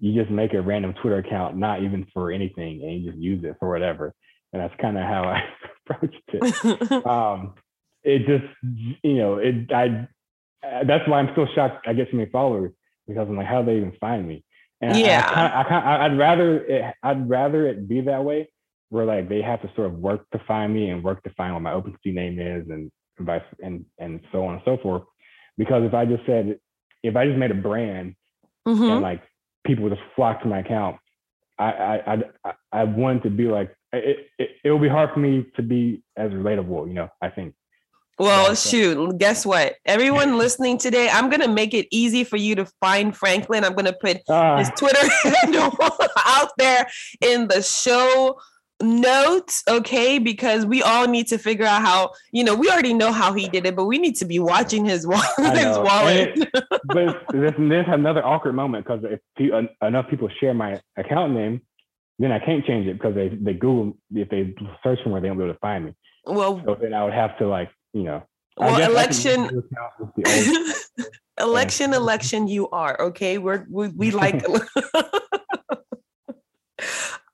you just make a random Twitter account, not even for anything, and you just use it for whatever. And that's kind of how I approached it um, it just you know it I that's why I'm still shocked I get so many followers because I'm like how do they even find me and Yeah. I, I, I, kind I'd rather it, I'd rather it be that way where like they have to sort of work to find me and work to find what my OpenSea name is and vice and and so on and so forth because if I just said if I just made a brand Mhm. and like people just flock to my account I I I, I want to be like it, it it will be hard for me to be as relatable you know I think Well, Yeah, so- shoot, guess what? Everyone listening today, I'm going to make it easy for you to find Franklin. I'm going to put Ah, his Twitter handle out there in the show notes, okay? Because we all need to figure out how, you know, we already know how he did it, but we need to be watching his, wa- his wallet. And it- but there's, there's another awkward moment because if pe- en- enough people share my account name, then I can't change it because they they Google if they search for me, they won't be able to find me. well, So then I would have to like you know. Well, guess I can election- use the account with the old- election, election, you are okay. We're we, we like.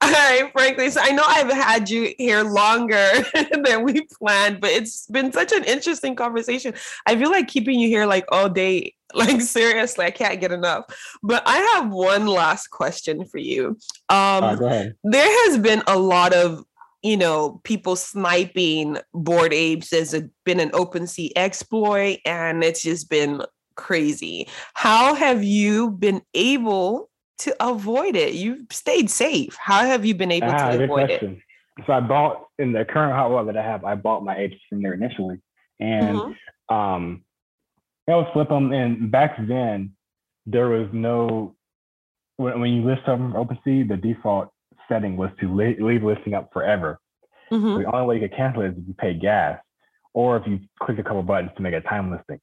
All right, Franklin. So I know I've had you here longer than we planned, but it's been such an interesting conversation. I feel like keeping you here like all day. Like seriously, I can't get enough. But I have one last question for you. Um, right, go ahead. there has been a lot of you know, people sniping bored apes has been an OpenSea exploit and it's just been crazy. How have you been able to avoid it? You've stayed safe. How have you been able ah, to avoid it? So I bought in the current hot wallet that I have, I bought my apes from there initially. And mm-hmm. um I would flip them and back then there was no when, when you list something from OpenSea, the default setting was to leave listing up forever. Mm-hmm. The only way you could cancel it is if you pay gas or if you click a couple buttons to make a time listing.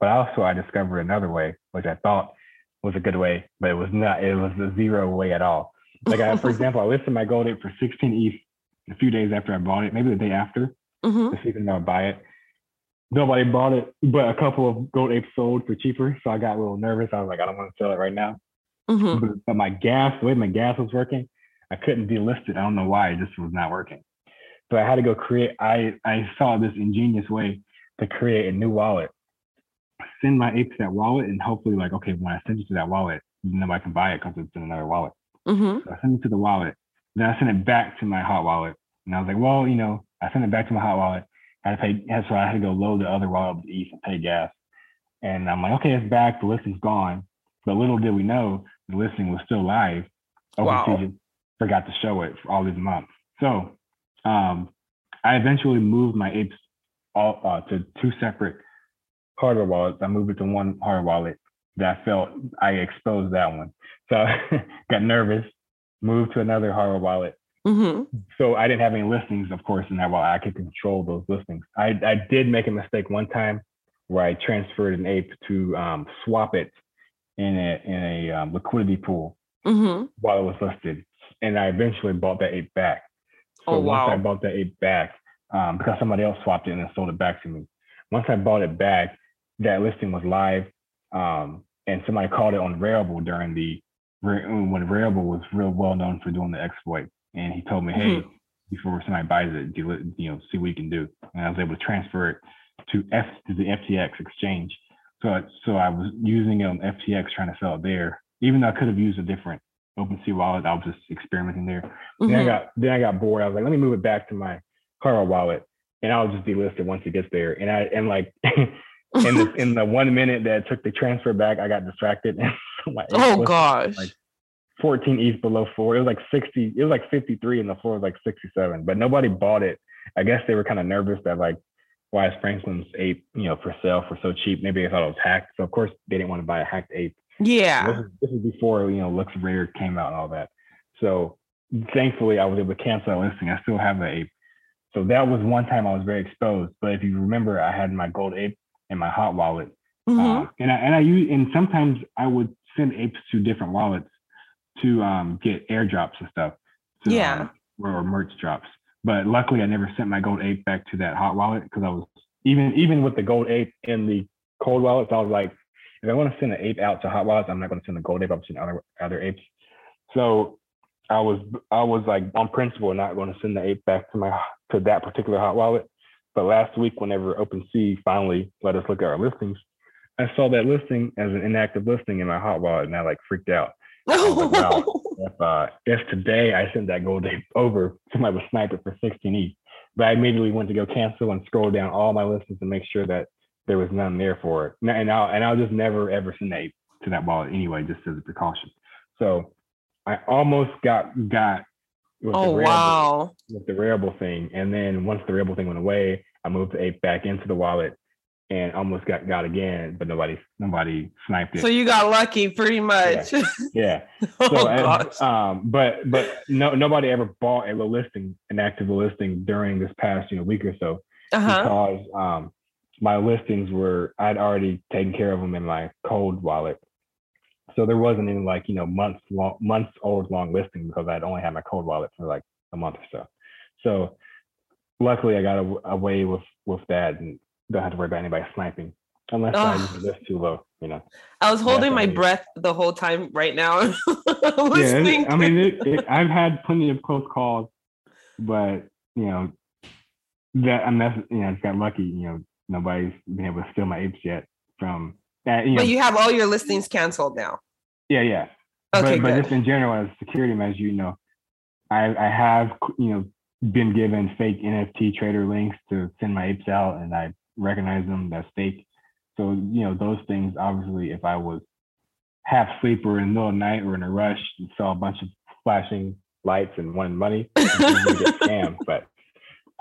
But also I discovered another way, which I thought was a good way, but it was not, it was a zero way at all. Like I, for example, I listed my gold ape for 16 ETH a few days after I bought it, maybe the day after, mm-hmm. to see if I would buy it. Nobody bought it, but a couple of gold apes sold for cheaper. So I got a little nervous. I was like, I don't want to sell it right now. Mm-hmm. But, but my gas, the way my gas was working, I couldn't delist it. I don't know why. It just was not working. So I had to go create. I I saw this ingenious way to create a new wallet, send my ape to that wallet, and hopefully, like, okay, when I send it to that wallet, nobody can buy it because it's in another wallet. Mm-hmm. So I send it to the wallet. Then I send it back to my hot wallet, and I was like, well, you know, I sent it back to my hot wallet. I had to pay. So I had to go load the other wallet with ETH and pay gas. And I'm like, okay, it's back. The listing's gone. But little did we know, the listing was still live. Wow forgot to show it for all these months. So um, I eventually moved my apes all uh, to two separate hardware wallets. I moved it to one hardware wallet that I felt I exposed that one. So I got nervous, moved to another hardware wallet. Mm-hmm. So I didn't have any listings, of course, in that wallet. I could control those listings. I, I did make a mistake one time where I transferred an ape to um, swap it in a in a um, liquidity pool mm-hmm. while it was listed and I eventually bought that ape back. So oh, wow. once I bought that ape back, um, because somebody else swapped it and then sold it back to me. Once I bought it back, that listing was live, um, and somebody called it on Rarible during the when Rarible was real well known for doing the exploit, and he told me, "Hey, mm-hmm. before somebody buys it, do you know, see what you can do." And I was able to transfer it to F to the FTX exchange. So so I was using it on FTX trying to sell it there, even though I could have used a different OpenSea wallet. I was just experimenting there. Mm-hmm. Then I mm-hmm. got then I got bored. I was like, let me move it back to my Caro wallet, and I'll just delist it once it gets there. And I and like in the in the one minute that took the transfer back, I got distracted. oh gosh. Like 14 ETH below four. It was like 60, it was like 53 and the floor was like 67. But nobody bought it. I guess they were kind of nervous that like why is Franklin's ape, you know, for sale for so cheap? Maybe they thought it was hacked. So of course they didn't want to buy a hacked ape. Yeah. This is, this is before, you know, Looks Rare came out and all that. So thankfully I was able to cancel that listing. I still have the ape. So that was one time I was very exposed. But if you remember, I had my gold ape in my hot wallet. Mm-hmm. Um, and I and I use and sometimes I would send apes to different wallets to um, get airdrops and stuff. Yeah. Um, or merch drops. But luckily I never sent my gold ape back to that hot wallet because I was even even with the gold ape in the cold wallets, I was like, if I want to send an ape out to hot wallets, I'm not going to send the gold ape. I'm sending other other apes. So I was I was like on principle not going to send the ape back to my to that particular hot wallet. But last week, whenever OpenSea finally let us look at our listings, I saw that listing as an inactive listing in my hot wallet, and I like freaked out. Like, wow, if, uh, if today I sent that gold ape over, somebody would snipe it for 16 ETH. But I immediately went to go cancel and scroll down all my listings to make sure that there was none there for it. And I'll and I'll just never ever send a to that wallet anyway, just as a precaution. So I almost got got with oh the wow with the Rarible thing, and then once the Rarible thing went away, I moved the ape back into the wallet and almost got got again, but nobody nobody sniped it. So you got lucky, pretty much. Yeah. yeah. oh, so, and, um, but but no nobody ever bought a listing, an active listing during this past you know week or so uh-huh. because um my listings were I'd already taken care of them in my cold wallet. So there wasn't any like, you know, months long months old long listing because I'd only had my cold wallet for like a month or so. So luckily I got away with with that and don't have to worry about anybody sniping unless I list too low, you know. I was holding my breath the whole time right now. yeah, I mean, it, it, I've had plenty of close calls, but you know, that I'm mean, you know, I got lucky. You know, nobody's been able to steal my apes yet from that. You know, but you have all your listings canceled now. Yeah, yeah. Okay, but, but just in general, as security measure, you know, I I have you know been given fake NFT trader links to send my apes out, and I recognize them as fake. So you know those things. Obviously, if I was half asleep or in the middle of the night or in a rush and saw a bunch of flashing lights and wanted money, get scammed. But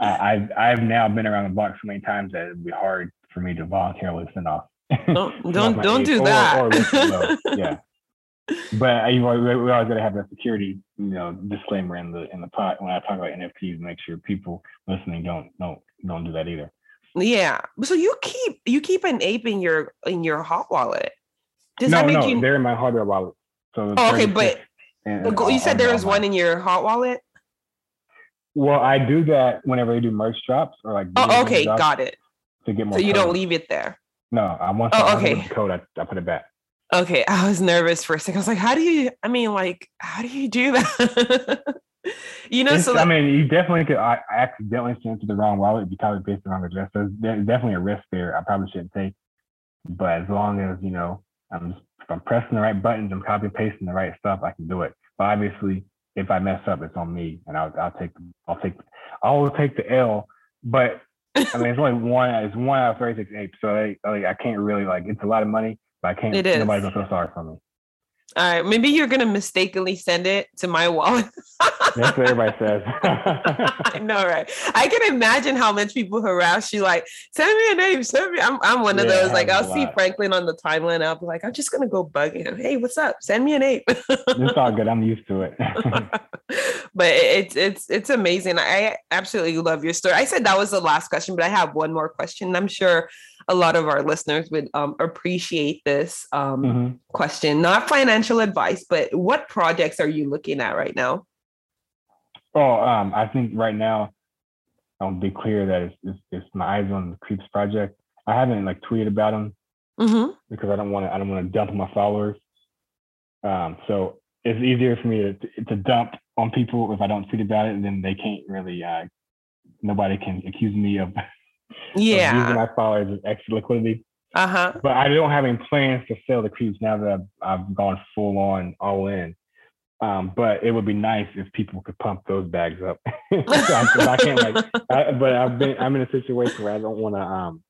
uh, I've I've now been around the block so many times that it'd be hard for me to voluntarily send off. Don't don't don't do that. Or, or yeah. But uh, you always, we always got to have that security, you know, disclaimer in the in the pot when I talk about NFTs. Make sure people listening don't don't don't do that either. Yeah. So you keep you keep an ape in your in your hot wallet. Does no, that make no, you... they're in my hardware wallet. So oh, okay, but and, and you said there was one in your hot wallet. Well, I do that whenever I do merch drops or like. Oh, okay, got it. To get more. So you don't leave it there. No, I want. Oh, okay. code. I, I put it back. Okay, I was nervous for a second. I was like, "How do you? I mean, like, how do you do that?" you know, it's, so I mean, you definitely could I accidentally send to the wrong wallet if you copy paste the wrong address. So there's definitely a risk there. I probably shouldn't take, but as long as you know, I'm if I'm pressing the right buttons, I'm copy pasting the right stuff, I can do it. But obviously, if I mess up, it's on me, and I'll I'll take I'll take I'll take the L. But I mean, it's only one. It's one out of thirty six apes, so I, like, I can't really like. It's a lot of money, but I can't. It is. Nobody's gonna feel sorry for me. All right, maybe you're gonna mistakenly send it to my wallet. That's what everybody says. I know, right? I can imagine how much people harass you. Like, send me a name, send me. I'm, I'm one of yeah, those. Like, I'll see lot. Franklin on the timeline. I'll be like, I'm just gonna go bug him. Hey, what's up? Send me a name. it's all good. I'm used to it. but it's it's it's amazing. I absolutely love your story. I said that was the last question, but I have one more question. I'm sure a lot of our listeners would um, appreciate this um, mm-hmm. question. Not financial advice, but what projects are you looking at right now? Oh, um, I think right now, I'll be clear that it's, it's, it's, my eyes on the Creepz project. I haven't like tweeted about them mm-hmm. because I don't want to. I don't want to dump my followers. Um, so it's easier for me to, to dump on people if I don't tweet about it, and then they can't really. Uh, nobody can accuse me of yeah using my followers as extra liquidity. Uh huh. But I don't have any plans to sell the Creepz now that I've, I've gone full on all in. Um, but it would be nice if people could pump those bags up. I, I, can't like, I, but I've been I'm in a situation where I don't want to um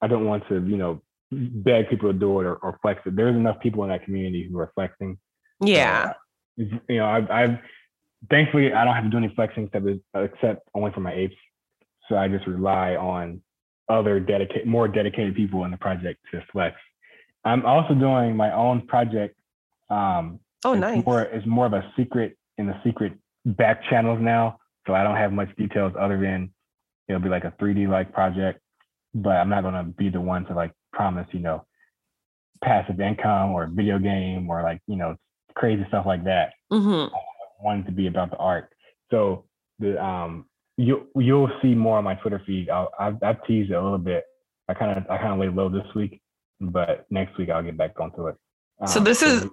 I don't want to you know beg people to do it or, or flex it. There's enough people in that community who are flexing. Yeah. Uh, you know, I've, I've thankfully I don't have to do any flexing except except only for my apes. So I just rely on other dedicated, more dedicated people in the project to flex. I'm also doing my own project. Um, oh, it's nice. More, it's more of a secret in the secret back channels now. So I don't have much details other than it'll be like a 3D like project, but I'm not going to be the one to like promise, you know, passive income or video game or like, you know, crazy stuff like that. Mm-hmm. I want it to be about the art. So the um you you'll see more on my Twitter feed. I'll, I've, I've teased it a little bit. I kind of I kind of laid low this week, but next week I'll get back onto it. Um, so this is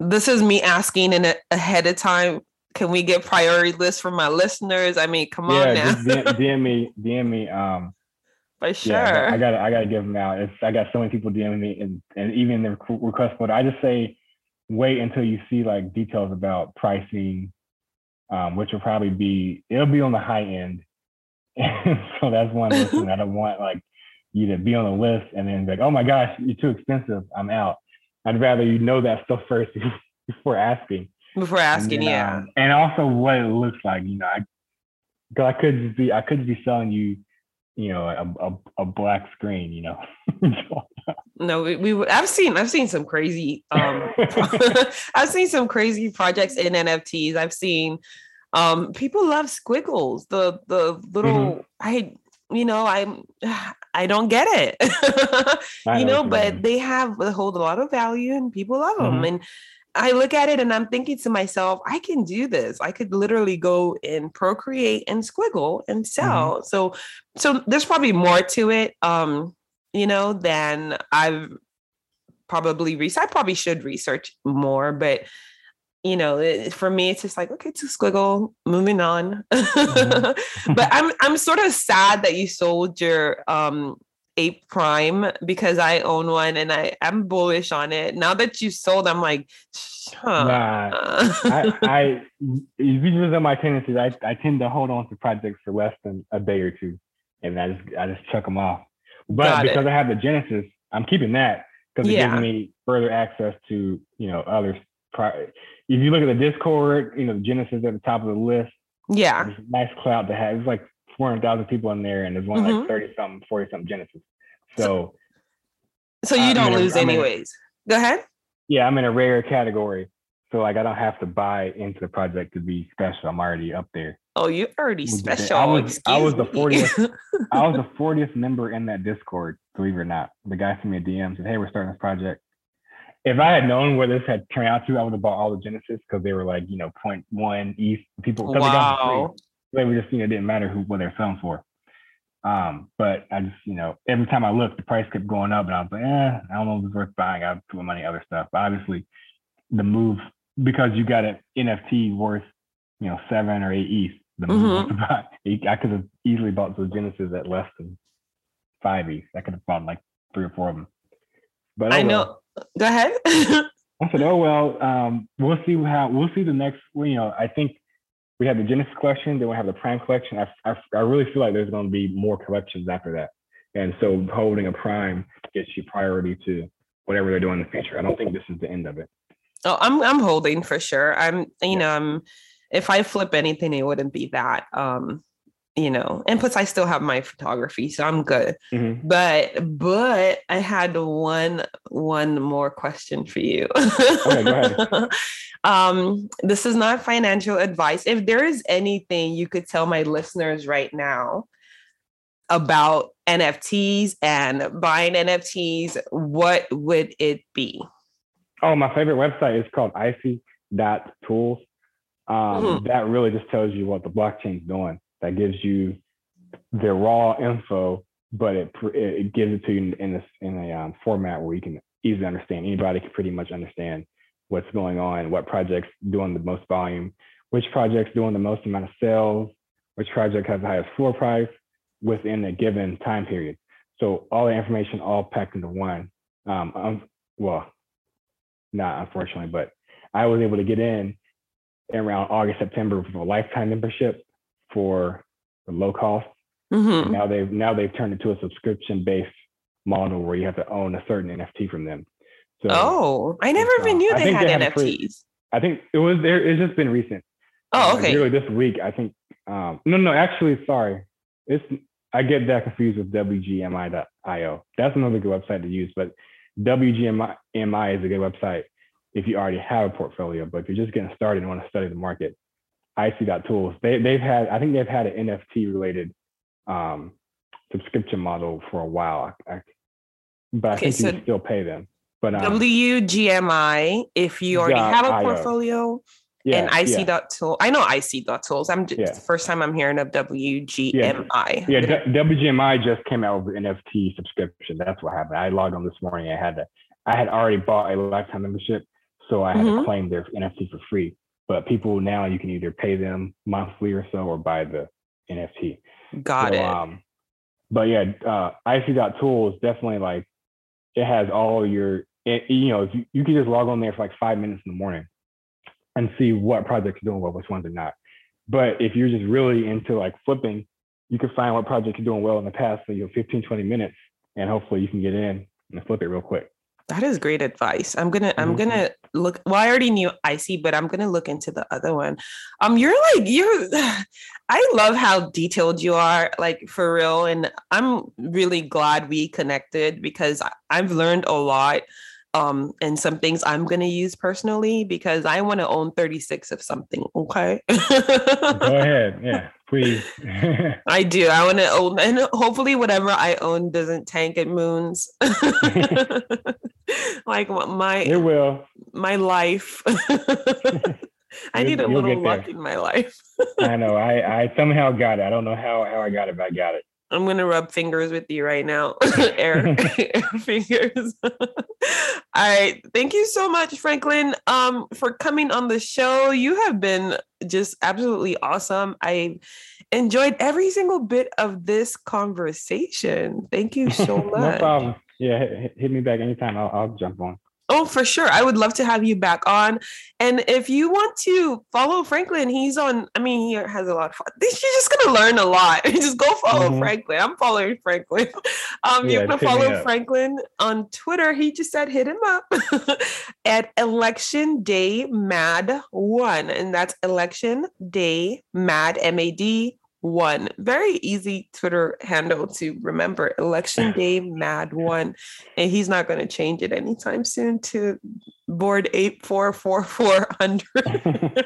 this is me asking in a, ahead of time. Can we get priority lists from my listeners? I mean, come yeah, on now. DM, DM, me, DM me. Um, for sure. Yeah, I got I got to give them out. It's I got so many people DMing me, and and even the request photo. I just say wait until you see like details about pricing, um, which will probably be it'll be on the high end. so that's one listen. I don't want like you to be on the list and then be like, oh my gosh, you're too expensive. I'm out. I'd rather you know that stuff first before asking. Before asking, then, yeah. Um, and also what it looks like. You know, I because I could just be I could just be selling you, you know, a a, a black screen. You know. no, we, we I've seen I've seen some crazy um I've seen some crazy projects in NFTs. I've seen um people love squiggles, the the little mm-hmm. I you know, I'm I don't get it. you know, but they have they hold a lot of value and people love them. Mm-hmm. And I look at it and I'm thinking to myself, I can do this. I could literally go and procreate and squiggle and mm-hmm. sell. Mm-hmm. So so there's probably more to it. Um you know, than I've probably research. I probably should research more, but you know, it, for me, it's just like okay, to squiggle, moving on. Mm-hmm. but I'm I'm sort of sad that you sold your um Hape Prime because I own one and I am bullish on it. Now that you sold, I'm like, huh. Nah, I, I you visit my tendencies, I, I tend to hold on to projects for less than a day or two, and I just I just chuck them off. But Got it. because I have the Genesis, I'm keeping that because it Yeah. gives me further access to you know other Pri- If you look at the Discord, you know Genesis at the top of the list. yeah. Nice cloud to have. It's like 400,000 people in there, and there's one Mhm. like 30 something, 40 something Genesis. So So you I'm don't a- lose I'm in a- anyways. Go ahead. yeah, I'm in a rare category. So like I don't have to buy into the project to be special. I'm already up there. Oh, you're already the- I special. was- I was the Excuse 40th. I was the 40th member in that Discord, believe it or not. The guy sent me a DM said, "Hey, we're starting this project." If I had known where this had turned out to, I would have bought all the Genesis because they were like, you know, 0.1 ETH. People, 'cause they got free. wow. They just, you know, it didn't matter who what they're selling for. Um, but I just, you know, every time I looked, the price kept going up, and I was like, eh, I don't know if it's worth buying. I put my money other stuff. But obviously, the move because you got an NFT worth, you know, seven or eight ETH. The move to buy. I could have easily bought those Genesis at less than five ETH. I could have bought like three or four of them. But I oh well. know. Go ahead. I said, oh well, um, we'll see how we'll see the next. You know, I think we have the Genesis collection, then we have the Prime collection. I, I, I really feel like there's going to be more collections after that, and so holding a Prime gets you priority to whatever they're doing in the future. I don't think this is the end of it. oh, I'm I'm holding for sure. I'm you Yeah. know, I'm if I flip anything, it wouldn't be that. Um, you know, and plus I still have my photography, so I'm good. Mhm. But but I had one one more question for you. Okay, um, this is not financial advice. If there is anything you could tell my listeners right now about NFTs and buying NFTs, what would it be? Oh, my favorite website is called icy.tools. Um, Mhm. That really just tells you what the blockchain's doing. That gives you the raw info, but it it gives it to you in this in a um, format where you can easily understand. Anybody can pretty much understand what's going on, what projects doing the most volume, which projects doing the most amount of sales, which project has the highest floor price within a given time period. So all the information all packed into one. Um, um, well, not unfortunately, but I was able to get in around August, September for a lifetime membership for the low cost. Mhm. Now they've now they've turned it to a subscription based model where you have to own a certain NFT from them. So Oh, I never even uh, knew I they had they have it free. NFTs. I think it was there. It's just been recent. Oh, Uh, okay. Really, this week I think. Um, no, no, actually, sorry. It's I get that confused with WGMI.io. That's another good website to use, but WGMI is a good website if you already have a portfolio. But if you're just getting started and want to study the market, icy.tools. They they've had I think they've had an NFT related um, subscription model for a while. I, I- but I Okay, think you so can still pay them. But um, WGMI, if you already have a portfolio, yeah, and yeah. icy.tool. I know icy tools. I'm just Yeah. the first time I'm hearing of WGMI. Yeah, D- WGMI just came out with an NFT subscription. That's what happened. I logged on this morning. I had to, I had already bought a lifetime membership, so I had Mhm. to claim their NFT for free. But people now you can either pay them monthly or so, or buy the NFT. Got So, it. Um, but yeah, uh, icy.tool is definitely like it has all your, it, you know, you, you can just log on there for like five minutes in the morning and see what projects are doing well, which ones are not. But if you're just really into like flipping, you can find what projects are doing well in the past, so you have 15, 20 minutes, and hopefully you can get in and flip it real quick. That is great advice. I'm gonna I'm Mhm. gonna look well, I already knew icy but I'm gonna look into the other one. Um, you're like you're I love how detailed you are, like for real. And I'm really glad we connected because I've learned a lot. Um, and some things I'm gonna use personally because I want to own 36 of something. Okay. Go ahead. Yeah, please. I do. I want to own, and hopefully, whatever I own doesn't tank at moons. like what my it will. my life. I need a little luck in my life. I know. I, I somehow got it. I don't know how, how I got it, but I got it. I'm gonna rub fingers with you right now. air, air fingers. All right. Thank you so much, Franklin, um, for coming on the show. You have been just absolutely awesome. I enjoyed every single bit of this conversation. Thank you so much. no problem. Yeah, hit, hit me back anytime. I'll, I'll jump on. Oh, for sure. I would love to have you back on. And if you want to follow Franklin, he's on, I mean, he has a lot of fun. You're just going to learn a lot. just go follow mm-hmm. Franklin. I'm following Franklin. Um, yeah, you can follow Franklin on Twitter. He just said hit him up at Election Day Mad One. And that's Election Day Mad, M A D one. Very easy Twitter handle to remember. Election Day Mad One. And he's not going to change it anytime soon to Bored Ape four four four hundred.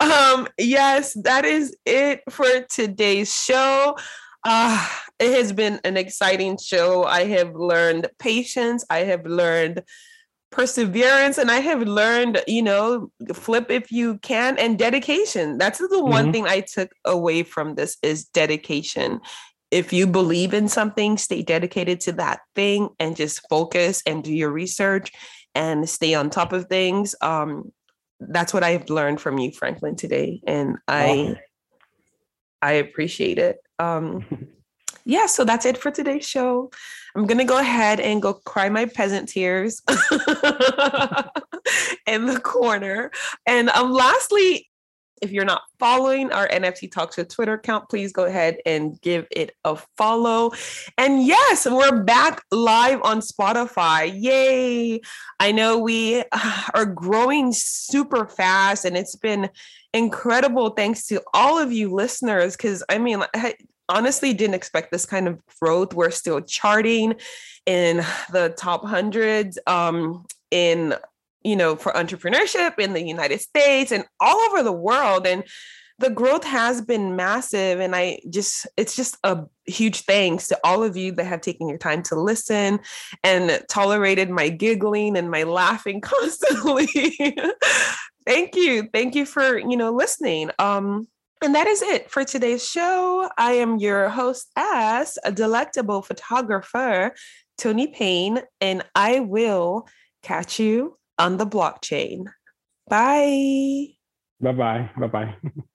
um, yes, that is it for today's show. Uh, it has been an exciting show. I have learned patience. I have learned perseverance and i have learned you know flip if you can and dedication. That's the one mm-hmm. thing i took away from this is dedication. If you believe in something stay dedicated to that thing and just focus and do your research and stay on top of things. Um that's what i've learned from you franklin today and i i appreciate it. Um yeah, so that's it for today's show. I'm gonna go ahead and go cry my peasant tears in the corner. And um, lastly, if you're not following our NFT Talk Show Twitter account, please go ahead and give it a follow. And yes, we're back live on Spotify. Yay! I know we are growing super fast and it's been incredible thanks to all of you listeners because I mean honestly didn't expect this kind of growth. We're still charting in the top hundreds um, in, you know, for entrepreneurship in the United States and all over the world. And the growth has been massive. And I just, it's just a huge thanks to all of you that have taken your time to listen and tolerated my giggling and my laughing constantly. Thank you. Thank you for, you know, listening. Um, and that is it for today's show. I am your host as a delectable photographer, Toni Payne, and I will catch you on the blockchain. Bye. Bye bye. Bye bye.